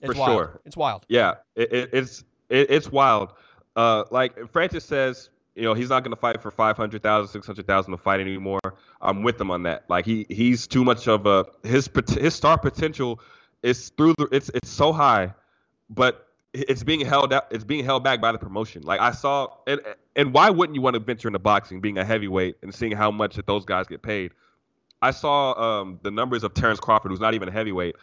It's For wild. sure, it's wild. Yeah, it, it, it's it, it's wild. Uh, like Francis says, you know, he's not going to fight for 500,000, 600,000 to fight anymore. I'm with him on that. Like he he's too much of a his his star potential is through the it's it's so high, but it's being held out. It's being held back by the promotion. Like I saw, and and why wouldn't you want to venture into boxing, being a heavyweight and seeing how much that those guys get paid? I saw um, the numbers of Terence Crawford, who's not even a heavyweight,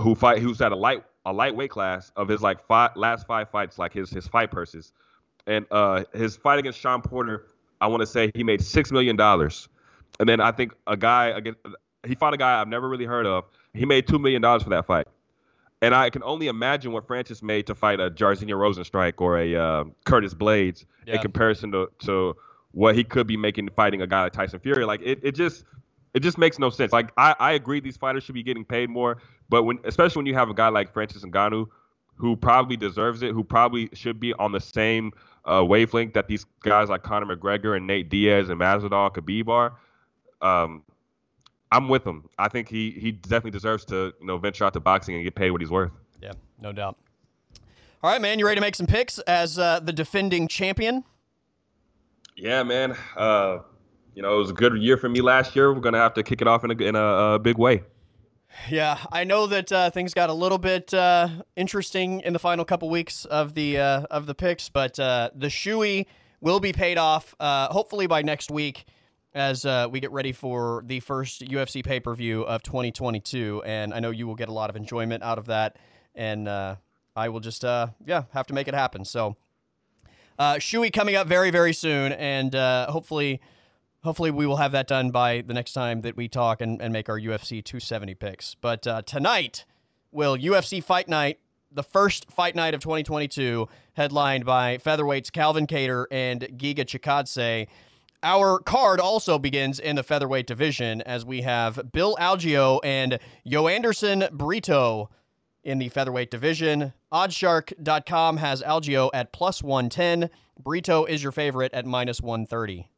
who fight, who's at a light a lightweight class of his like five last five fights, like his his fight purses, and uh, his fight against Shawn Porter, I want to say he made six million dollars, and then I think a guy against he fought a guy I've never really heard of. He made two million dollars for that fight. And I can only imagine what Francis made to fight a Jairzinho Rozenstruik or a uh, Curtis Blaydes yeah. in comparison to, to what he could be making fighting a guy like Tyson Fury. Like it, it just it just makes no sense. Like I, I agree these fighters should be getting paid more, but when especially when you have a guy like Francis Ngannou who probably deserves it, who probably should be on the same uh, wavelength that these guys like Conor McGregor and Nate Diaz and Masvidal Khabib are. Um, I'm with him. I think he he definitely deserves to you know venture out to boxing and get paid what he's worth. Yeah, no doubt. All right, man, you ready to make some picks as uh, the defending champion? Yeah, man. Uh, you know, it was a good year for me last year. We're gonna have to kick it off in a in a, a big way. Yeah, I know that uh, things got a little bit uh, interesting in the final couple weeks of the uh, of the picks, but uh, the shoey will be paid off uh, hopefully by next week as uh, we get ready for the first UFC pay per view of 2022. And I know you will get a lot of enjoyment out of that. And I will just, yeah, have to make it happen. So, uh, Shoey coming up very, very soon. And hopefully, hopefully we will have that done by the next time that we talk and, and make our UFC 270 picks. But uh, tonight, will UFC Fight Night, the first fight night of 2022, headlined by featherweights Calvin Kattar and Giga Chikadze. Our card also begins in the featherweight division as we have Bill Algeo and Joanderson Brito in the featherweight division. Oddshark.com has Algeo at plus 110. Brito is your favorite at minus 130.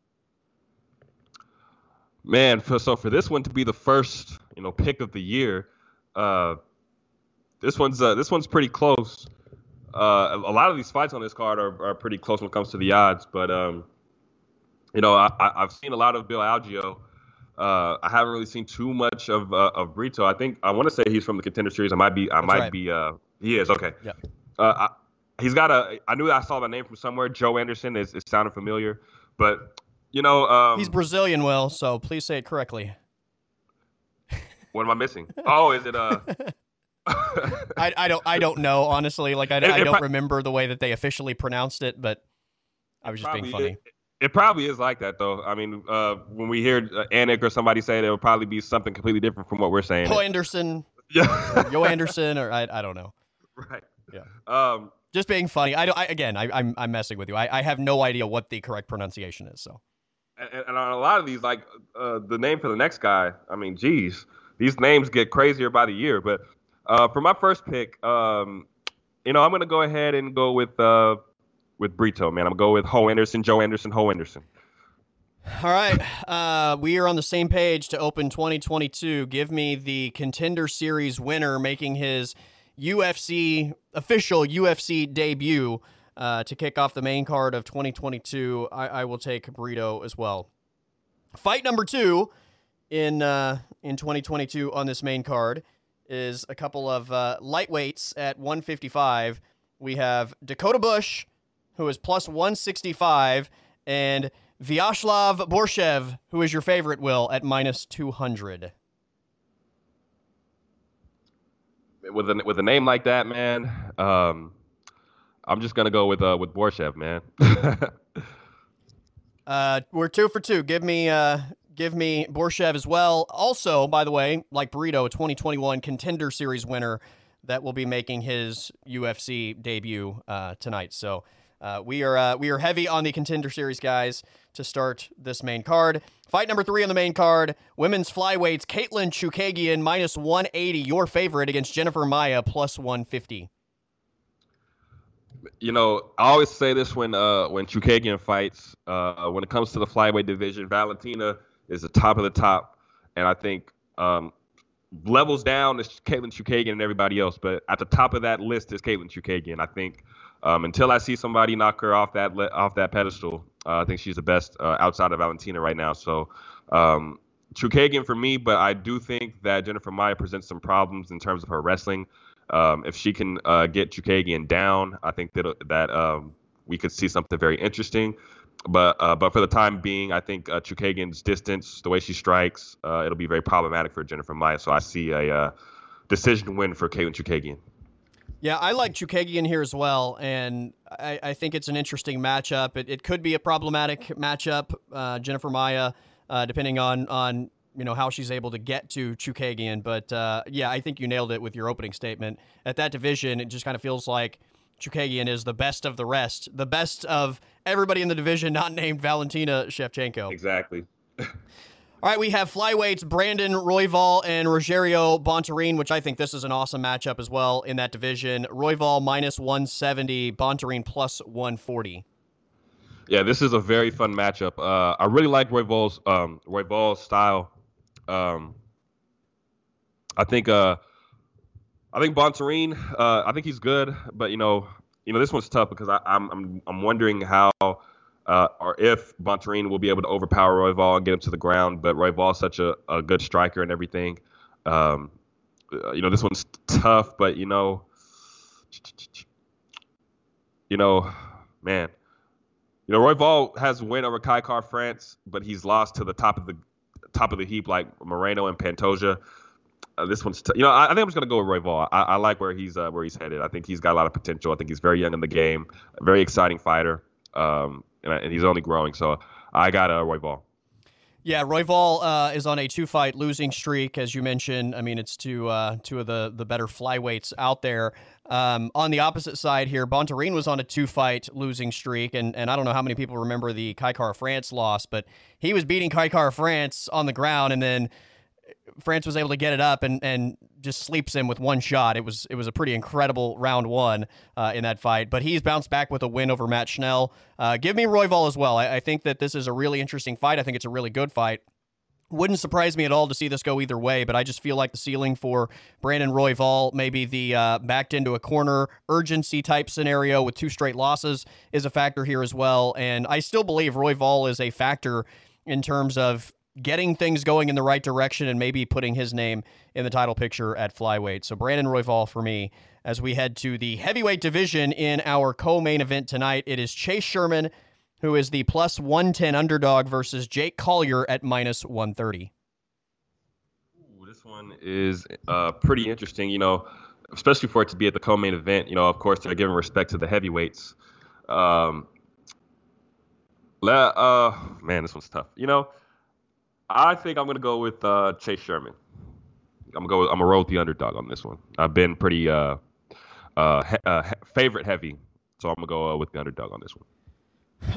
Man, for, so for this one to be the first, you know, pick of the year, uh, this one's uh, this one's pretty close. Uh, a lot of these fights on this card are, are pretty close when it comes to the odds, but um, you know, I, have seen a lot of Bill Algeo. Uh, I haven't really seen too much of uh, of Brito. I think I want to say he's from the Contender Series. I might be. I That's might right. be. Uh, he is okay. Yeah. Uh, I, he's got a. I knew I saw the name from somewhere. Joanderson is, is sounding familiar, but you know, um, he's Brazilian. Will so please say it correctly. What am I missing? oh, is it uh? I, I don't I don't know honestly. Like I, it, I don't pro- remember the way that they officially pronounced it, but I was just being funny. It, it probably is like that, though. I mean, uh, when we hear uh, Anik or somebody say it, it would probably be something completely different from what we're saying. Joe Anderson. Yeah. Joe Anderson, or I, I don't know. Right. Yeah. Um, Just being funny. I, don't, I again, I, I'm, I'm messing with you. I, I have no idea what the correct pronunciation is. So. And, and on a lot of these, like uh, the name for the next guy, I mean, geez, these names get crazier by the year. But uh, for my first pick, um, you know, I'm gonna go ahead and go with uh, with Brito, man. I'm gonna go with Ho Anderson, Joe Anderson, Ho Anderson. All right, uh, we are on the same page to open 2022. Give me the Contender Series winner making his UFC official UFC debut uh, to kick off the main card of 2022. I, I, will take Brito as well. Fight number two in uh, in 2022 on this main card is a couple of uh, lightweights at 155. We have Dakota Bush who is plus 165, and Vyacheslav Borshev, who is your favorite, Will, at minus 200. With a, with a name like that, man, um, I'm just gonna go with uh, with Borshev, man. uh, we're two for two. Give me uh, give me Borshev as well. Also, by the way, like Brito, a 2021 Contender Series winner that will be making his UFC debut uh, tonight. So uh, we are uh, we are heavy on the contender series guys to start this main card. Fight number three on the main card: women's flyweights. Katlyn Chookagian minus 180. Your favorite against Jennifer Maia plus 150. You know, I always say this when uh, when Chookagian fights. Uh, when it comes to the flyweight division, Valentina is the top of the top, and I think um, levels down is Katlyn Chookagian and everybody else. But at the top of that list is Katlyn Chookagian. I think um, until I see somebody knock her off that off that pedestal, uh, I think she's the best uh, outside of Valentina right now. So, um, Chookagian for me, but I do think that Jennifer Maia presents some problems in terms of her wrestling. Um, if she can uh, get Chookagian down, I think that that um, we could see something very interesting. But uh, but for the time being, I think uh, Chookagian's distance, the way she strikes, uh, it'll be very problematic for Jennifer Maia. So I see a uh, decision win for Katlyn Chookagian. Yeah, I like Chookagian here as well, and I, I, think it's an interesting matchup. It, it could be a problematic matchup, uh, Jennifer Maia, uh, depending on on you know how she's able to get to Chookagian. But uh, yeah, I think you nailed it with your opening statement. At that division, it just kind of feels like Chookagian is the best of the rest, the best of everybody in the division, not named Valentina Shevchenko. Exactly. All right, we have flyweights Brandon Royval and Rogerio Bontorin, which I think this is an awesome matchup as well in that division. Royval minus 170, Bontorin plus 140. Yeah, this is a very fun matchup. Uh, I really like Royval's um, Royval's style. Um, I think uh, I think Bontorin, uh, I think he's good, but you know, you know, this one's tough because I, am I'm I'm wondering how uh, or if Bontorin will be able to overpower Royval and get him to the ground. But Royval is such a, a good striker and everything. Um, uh, you know, this one's tough, but you know, you know, man, you know, Royval has win over Kai Kara-France, but he's lost to the top of the top of the heap like Moreno and Pantoja uh, this one's, t- you know, I, I, think I'm just gonna go with Royval. I, I like where he's uh, where he's headed. I think he's got a lot of potential. I think he's very young in the game, very exciting fighter, um, and, and, he's only growing. So I got uh, Royval. Yeah, Royval uh, is on a two-fight losing streak, as you mentioned. I mean, it's two uh, two of the the better flyweights out there. Um, on the opposite side here, Bontorin was on a two-fight losing streak, and, and I don't know how many people remember the Kai Kara-France loss, but he was beating Kai Kara-France on the ground, and then France was able to get it up and, and just sleeps him with one shot. It was it was a pretty incredible round one uh, in that fight. But he's bounced back with a win over Matt Schnell. Uh, give me Royval as well. I, I, think that this is a really interesting fight. I think it's a really good fight. Wouldn't surprise me at all to see this go either way, but I just feel like the ceiling for Brandon Royval, maybe the uh, backed into a corner urgency type scenario with two straight losses, is a factor here as well. And I still believe Royval is a factor in terms of getting things going in the right direction and maybe putting his name in the title picture at flyweight. So Brandon Royval for me as we head to the heavyweight division in our co-main event tonight. It is Chase Sherman who is the plus 110 underdog versus Jake Collier at minus 130. Ooh, this one is uh, pretty interesting, you know, especially for it to be at the co-main event. You know, of course, they're giving respect to the heavyweights. Um, uh, man, this one's tough. You know, I think I'm gonna go with uh, Chase Sherman. I'm gonna go. With, I'm gonna roll with the underdog on this one. I've been pretty uh, uh, he, uh, favorite heavy, so I'm gonna go uh, with the underdog on this one.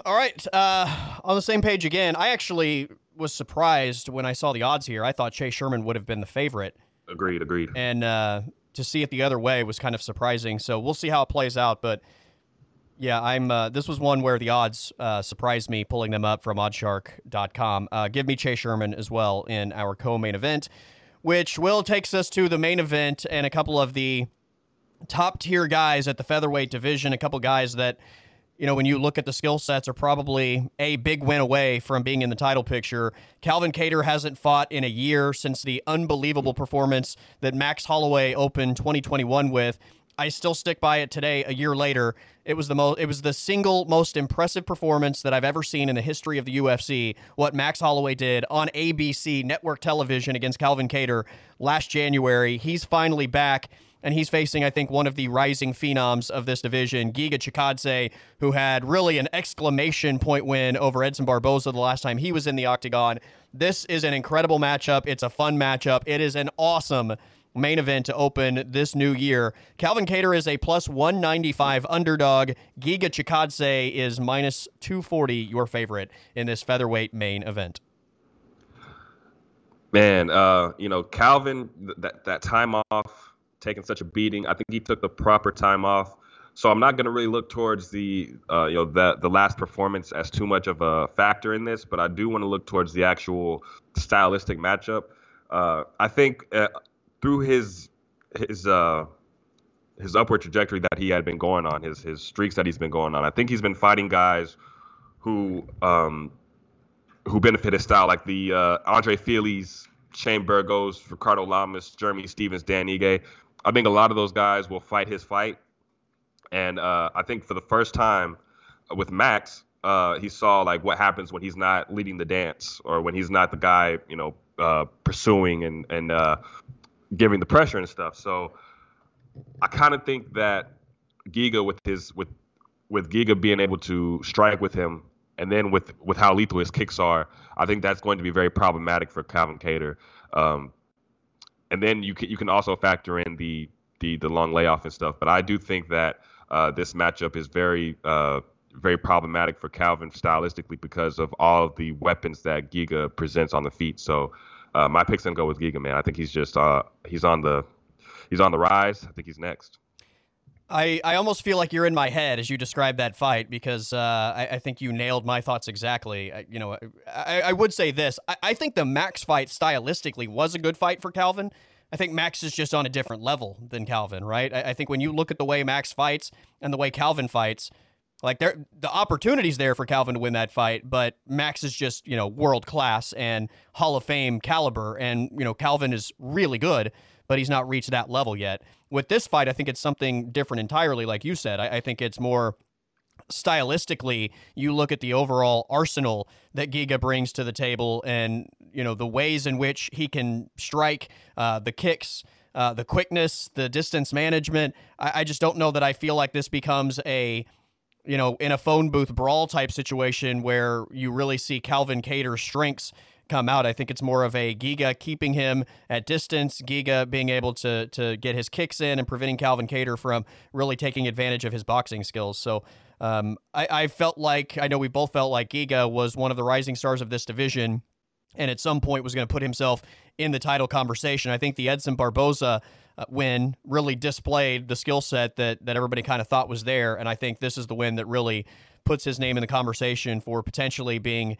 All right, uh, on the same page again. I actually was surprised when I saw the odds here. I thought Chase Sherman would have been the favorite. Agreed. Agreed. And uh, to see it the other way was kind of surprising. So we'll see how it plays out, but yeah, I'm. Uh, this was one where the odds uh, surprised me, pulling them up from Oddshark.com. Uh, give me Chase Sherman as well in our co-main event, which will takes us to the main event and a couple of the top tier guys at the featherweight division. A couple guys that, you know, when you look at the skill sets, are probably a big win away from being in the title picture. Calvin Kattar hasn't fought in a year since the unbelievable performance that Max Holloway opened 2021 with. I still stick by it today, a year later. It was the most. It was the single most impressive performance that I've ever seen in the history of the UFC. What Max Holloway did on ABC network television against Calvin Kattar last January. He's finally back, and he's facing, I think, one of the rising phenoms of this division, Giga Chikadze, who had really an exclamation point win over Edson Barboza the last time he was in the octagon. This is an incredible matchup. It's a fun matchup. It is an awesome main event to open this new year. Calvin Kattar is a plus 195 underdog. Giga Chikadze is minus 240, your favorite in this featherweight main event. Man, uh, you know, Calvin, that, that time off, taking such a beating, I think he took the proper time off. So I'm not going to really look towards the uh, you know the the last performance as too much of a factor in this, but I do want to look towards the actual stylistic matchup. Uh, I think uh, through his his uh his upward trajectory that he had been going on, his his streaks that he's been going on. I think he's been fighting guys who um who benefit his style, like the uh, Andre Fili's Shane Burgos, Ricardo Lamas, Jeremy Stephens, Dan Ige. I think a lot of those guys will fight his fight, and uh, I think for the first time with Max, uh, he saw like what happens when he's not leading the dance or when he's not the guy, you know, uh, pursuing and and uh, giving the pressure and stuff. So I kind of think that Giga with his with with Giga being able to strike with him, and then with with how lethal his kicks are, I think that's going to be very problematic for Calvin Kattar. Um, and then you can you can also factor in the the the long layoff and stuff. But I do think that uh, this matchup is very uh, very problematic for Calvin stylistically because of all of the weapons that Giga presents on the feet. So uh, my pick's gonna go with Giga, man. I think he's just uh, he's on the he's on the rise. I think he's next. I, I almost feel like you're in my head as you describe that fight because uh, I, I, think you nailed my thoughts exactly. I, you know, I, I would say this. I, I think the Max fight stylistically was a good fight for Calvin. I think Max is just on a different level than Calvin, right? I, I think when you look at the way Max fights and the way Calvin fights, like there, the opportunities there for Calvin to win that fight, but Max is just you know world class and Hall of Fame caliber, and you know Calvin is really good but he's not reached that level yet. With this fight, I think it's something different entirely. Like you said, I, I think it's more stylistically, you look at the overall arsenal that Giga brings to the table, and you know the ways in which he can strike, uh, the kicks, uh, the quickness, the distance management. I, I, just don't know that I feel like this becomes a you know in a phone booth brawl type situation where you really see Calvin Kattar's strengths come out. I think it's more of a Giga keeping him at distance, Giga being able to to get his kicks in and preventing Calvin Kattar from really taking advantage of his boxing skills. So um, I, I felt like I know we both felt like Giga was one of the rising stars of this division and at some point was going to put himself in the title conversation. I think the Edson Barboza uh, win really displayed the skill set that that everybody kind of thought was there, and I think this is the win that really puts his name in the conversation for potentially being,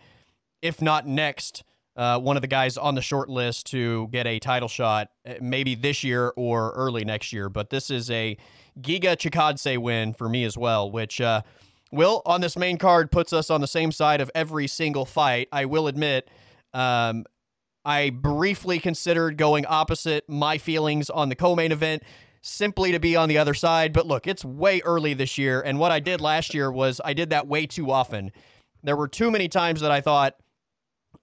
if not next, uh, one of the guys on the short list to get a title shot, uh, maybe this year or early next year. But this is a Giga Chikadze win for me as well, which uh, will on this main card puts us on the same side of every single fight. I will admit, um, I briefly considered going opposite my feelings on the co-main event simply to be on the other side. But look, it's way early this year, and what I did last year was I did that way too often. There were too many times that I thought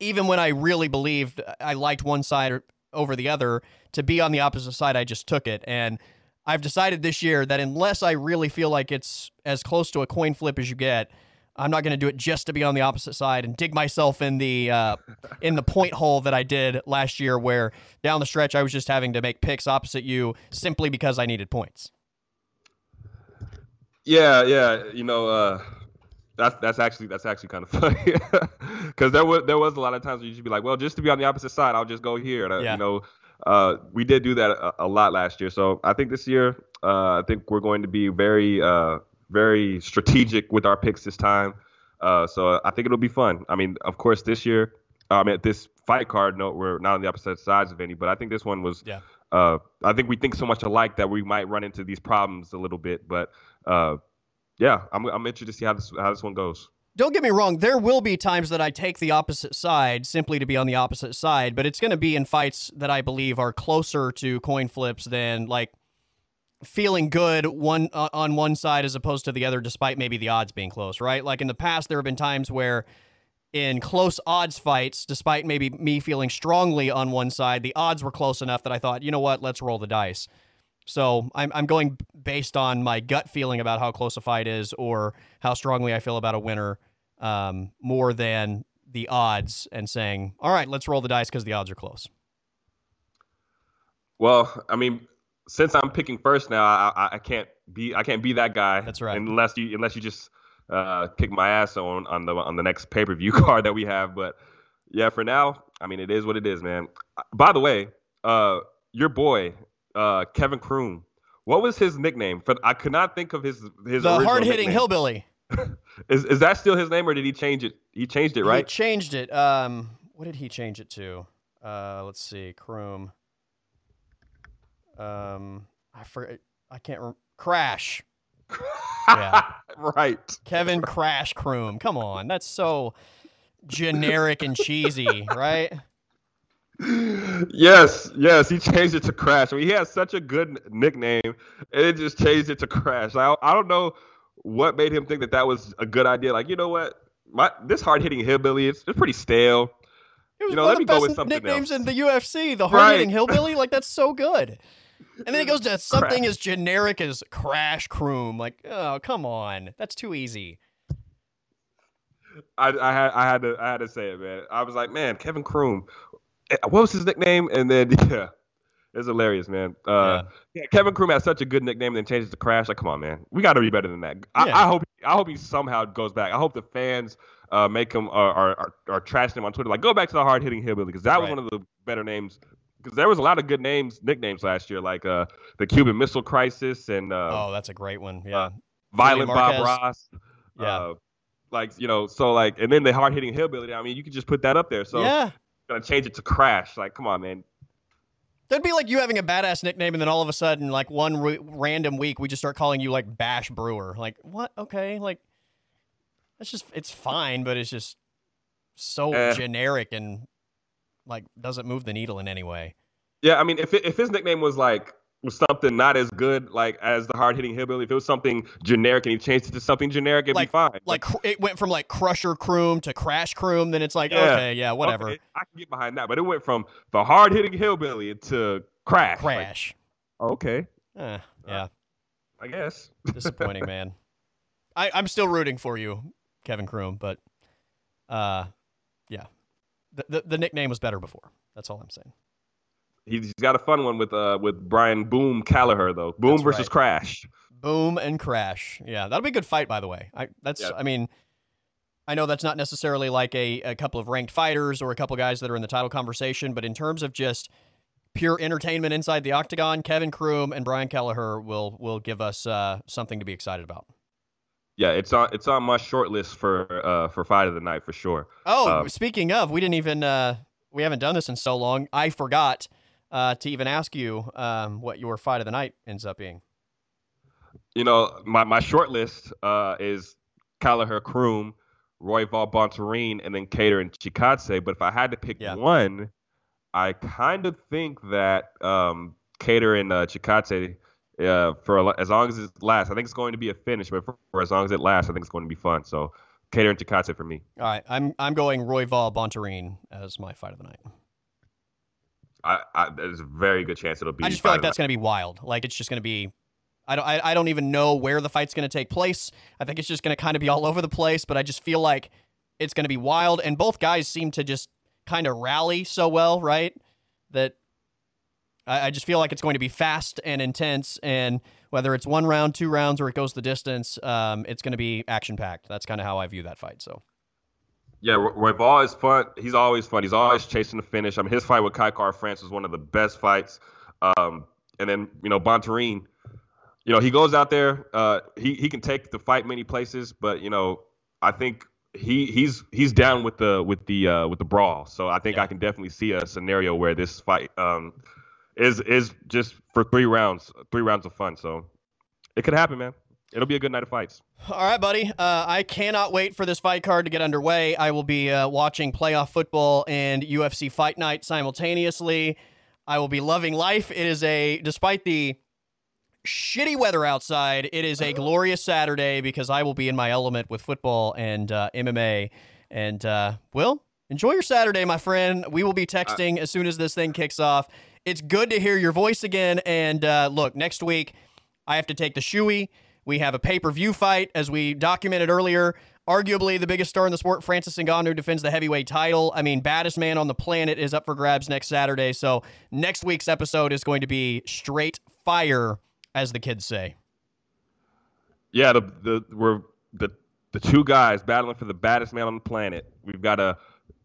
even when I really believed I liked one side over the other, to be on the opposite side, I just took it. And I've decided this year that unless I really feel like it's as close to a coin flip as you get, I'm not going to do it just to be on the opposite side and dig myself in the uh, in the point hole that I did last year, where down the stretch I was just having to make picks opposite you simply because I needed points. Yeah, yeah, you know, uh, that's that's actually that's actually kind of funny because there was there was a lot of times where you should be like, well, just to be on the opposite side, I'll just go here. And, yeah. You know, uh, we did do that a, a, lot last year. So I think this year, uh, I think we're going to be very uh, very strategic with our picks this time. Uh, so I think it'll be fun. I mean, of course, this year, I mean, this fight card note, we're not on the opposite sides of any, but I think this one was. Yeah. Uh, I think we think so much alike that we might run into these problems a little bit, but uh, yeah, I'm I'm interested to see how this how this one goes. Don't get me wrong, there will be times that I take the opposite side simply to be on the opposite side, but it's going to be in fights that I believe are closer to coin flips than like feeling good one uh, on one side as opposed to the other despite maybe the odds being close, right? Like in the past there have been times where in close odds fights, despite maybe me feeling strongly on one side, the odds were close enough that I thought, you know what, let's roll the dice. So I'm I'm going based on my gut feeling about how close a fight is or how strongly I feel about a winner, um, more than the odds and saying, all right, let's roll the dice because the odds are close. Well, I mean, since I'm picking first now, I, I can't be I can't be that guy. That's right. Unless you unless you just uh, kick my ass on on the on the next pay per view card that we have. But yeah, for now, I mean, it is what it is, man. By the way, uh, your boy uh, Kevin Croom. What was his nickname? For I could not think of his his the hard hitting hillbilly. is is that still his name, or did he change it? He changed it, right? He changed it. Um, what did he change it to? Uh, let's see, Croom. Um, I forget. I can't. Re- Crash. yeah. right. Kevin Crash Croom. Come on, that's so generic and cheesy, right? Yes, yes, he changed it to Crash. I mean, he has such a good nickname, and it just changed it to Crash. I, I don't know what made him think that that was a good idea. Like, you know what? My this hard hitting hillbilly is it's pretty stale. It was You know, one let of me the go best with something nicknames else. in the UFC. The hard hitting Right. hillbilly, like that's so good. And then it goes to something Crash. as generic as Crash Croom. Like, oh come on, that's too easy. I, I had I had to I had to say it, man. I was like, man, Kevin Croom. Eh, What was his nickname? And then yeah, it's hilarious, man. Uh, yeah. Kevin Croom has such a good nickname, and then changes to Crash. Like, come on, man, we got to be better than that. I, Yeah. I hope I hope he somehow goes back. I hope the fans uh, make him or are, are, are trashing him on Twitter. Like, go back to the hard hitting hillbilly because that was one of the better names. Because there was a lot of good names, nicknames last year, like uh, the Cuban Missile Crisis and uh, Oh, that's a great one. Yeah. Violent Bob Ross. Yeah. Uh, like you know, so like, and then the hard hitting hillbilly. I mean, you could just put that up there. So yeah. Gonna change it to Crash. Like, come on, man. That'd be like you having a badass nickname, and then all of a sudden, like one r- random week, we just start calling you like Bash Brewer. Like, what? Okay, like that's just it's fine, but it's just so Eh. generic and like doesn't move the needle in any way. Yeah, I mean, if it, if his nickname was like was something not as good like as the hard hitting hillbilly, if it was something generic and he changed it to something generic, it'd Like- be fine. Like cr- it went from like Crusher Croom to Crash Croom, then it's like Yeah. okay, yeah, whatever, Okay, I can get behind that, but it went from the hard hitting hillbilly to Crash. Like, Crash. okay, Eh, yeah, I guess. disappointing, man. I I'm still rooting for you, Kevin Croom, but uh, yeah, the, the the nickname was better before. That's all I'm saying. He's got a fun one with uh with Brian Boom Kelleher though. Boom That's versus right. Crash. Boom and Crash. Yeah, that'll be a good fight, by the way. I that's Yeah. I mean, I know that's not necessarily like a, a couple of ranked fighters or a couple guys that are in the title conversation, but in terms of just pure entertainment inside the octagon, Kevin Croom and Brian Kelleher will will give us uh, something to be excited about. Yeah, it's on it's on my short list for uh for fight of the night for sure. Oh, Um, speaking of, we didn't even uh, we haven't done this in so long. I forgot uh, to even ask you um, what your fight of the night ends up being. You know, my, my short list uh, is Kelleher Croom, Roy Bontorin, and then Kattar and Chikadze. But if I had to pick Yeah. one, I kind of think that um, Kattar and uh, Chikadze, uh, for a, as long as it lasts, I think it's going to be a finish. But for, for as long as it lasts, I think it's going to be fun. So Kattar and Chikadze for me. All right, I'm I'm going Royval Bontorin as my fight of the night. I, I, there's a very good chance it'll be. I just feel like that's going to be wild. Like it's just going to be. I don't. I, I don't even know where the fight's going to take place. I think it's just going to kind of be all over the place. But I just feel like it's going to be wild, and both guys seem to just kind of rally so well, right? That I, I just feel like it's going to be fast and intense, and whether it's one round, two rounds, or it goes the distance, um, it's going to be action packed. That's kind of how I view that fight. So Yeah, Royval is fun. He's always fun. He's always chasing the finish. I mean, his fight with Kai Kara-France was one of the best fights. Um, and then you know Bontorin, you know he goes out there. Uh, he he can take the fight many places, but you know I think he he's he's down with the with the uh, with the brawl. So I think Yeah. I can definitely see a scenario where this fight um, is is just for three rounds, three rounds of fun. So it could happen, man. It'll be a good night of fights. All right, buddy. Uh, I cannot wait for this fight card to get underway. I will be uh, watching playoff football and UFC Fight Night simultaneously. I will be loving life. It is a, despite the shitty weather outside, it is a glorious Saturday because I will be in my element with football and uh, MMA. And, uh, Will, enjoy your Saturday, my friend. We will be texting as soon as this thing kicks off. It's good to hear your voice again. And uh, look, next week, I have to take the shoey. We have a pay per view fight, as we documented earlier. Arguably the biggest star in the sport, Francis Ngannou, defends the heavyweight title. I mean, baddest man on the planet is up for grabs next Saturday. So next week's episode is going to be straight fire, as the kids say. Yeah, the the we're the the two guys battling for the baddest man on the planet. We've got a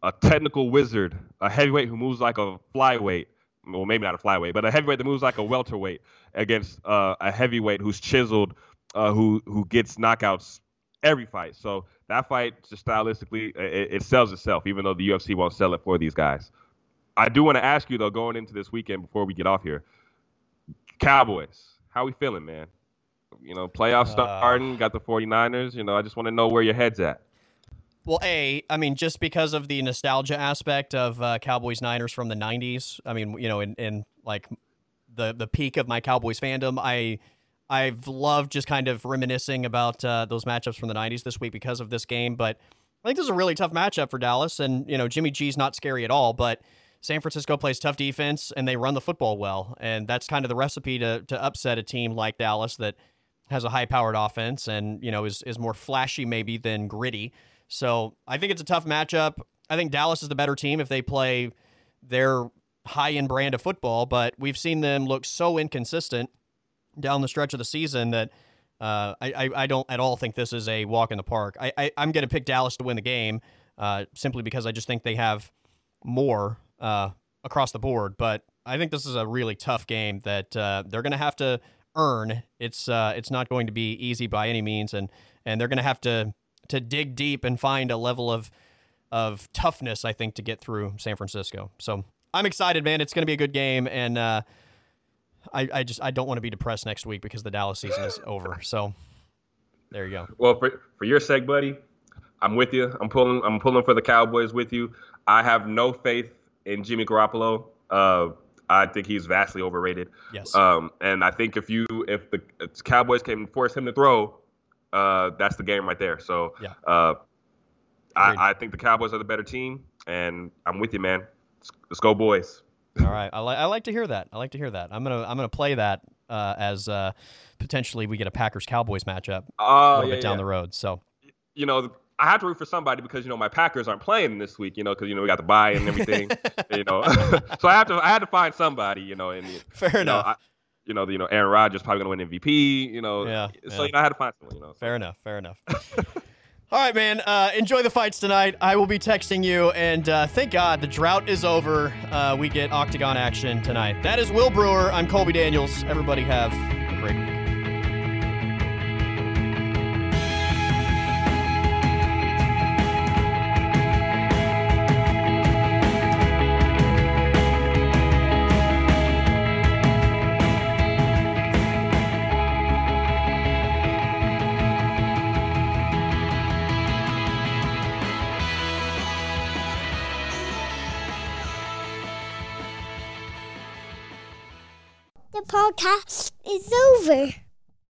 a technical wizard, a heavyweight who moves like a flyweight. Well, maybe not a flyweight, but a heavyweight that moves like a welterweight against uh, a heavyweight who's chiseled, uh, who who gets knockouts every fight. So that fight, just stylistically, it, it sells itself, even though the UFC won't sell it for these guys. I do want to ask you though, going into this weekend before we get off here, Cowboys, how we feeling, man? You know, playoff Uh, starting, got the 49ers. You know, I just want to know where your head's at. Well, a, I mean, just because of the nostalgia aspect of uh, Cowboys Niners from the '90s. I mean, you know, in, in like the the peak of my Cowboys fandom, I I've loved just kind of reminiscing about uh, those matchups from the '90s this week because of this game. But I think this is a really tough matchup for Dallas, and you know, Jimmy G's not scary at all, but San Francisco plays tough defense and they run the football well, and that's kind of the recipe to to upset a team like Dallas that has a high powered offense and you know is is more flashy maybe than gritty. So I think it's a tough matchup. I think Dallas is the better team if they play their high end brand of football, but we've seen them look so inconsistent down the stretch of the season that uh, I, I, don't at all think this is a walk in the park. I, I am going to pick Dallas to win the game uh, simply because I just think they have more uh, across the board. But I think this is a really tough game that uh, they're going to have to earn. It's uh, it's not going to be easy by any means, and and they're going to have to to dig deep and find a level of of toughness. I think to get through San Francisco. So I'm excited, man. It's going to be a good game, and uh, I I just I don't want to be depressed next week because the Dallas season is over. So there you go. Well, for for your sake, buddy, I'm with you. I'm pulling I'm pulling for the Cowboys with you. I have no faith in Jimmy Garoppolo. Uh, I think he's vastly overrated. Yes. Um, and I think if you if the if Cowboys can force him to throw, uh, that's the game right there. So yeah. Uh, I, I think the Cowboys are the better team, and I'm with you, man. Let's, let's go, boys. All right, I, li- I like to hear that. I like to hear that. I'm gonna I'm gonna play that uh, as uh, potentially we get a Packers Cowboys matchup uh, a little yeah, bit down yeah. the road. So You know, I have to root for somebody because you know my Packers aren't playing this week. You know, because you know we got the bye and everything. you know, so I have to I had to find somebody. You know, and fair you know, enough. I, you know, the, you know, Aaron Rodgers probably gonna win MVP. You know, Yeah, so yeah. you know, I had to find someone. You know, so. Fair enough. Fair enough. All right, man. Uh, enjoy the fights tonight. I will be texting you, and uh, thank God the drought is over. Uh, we get octagon action tonight. That is Will Brewer. I'm Colby Daniels. Everybody have a great week. Podcast is over.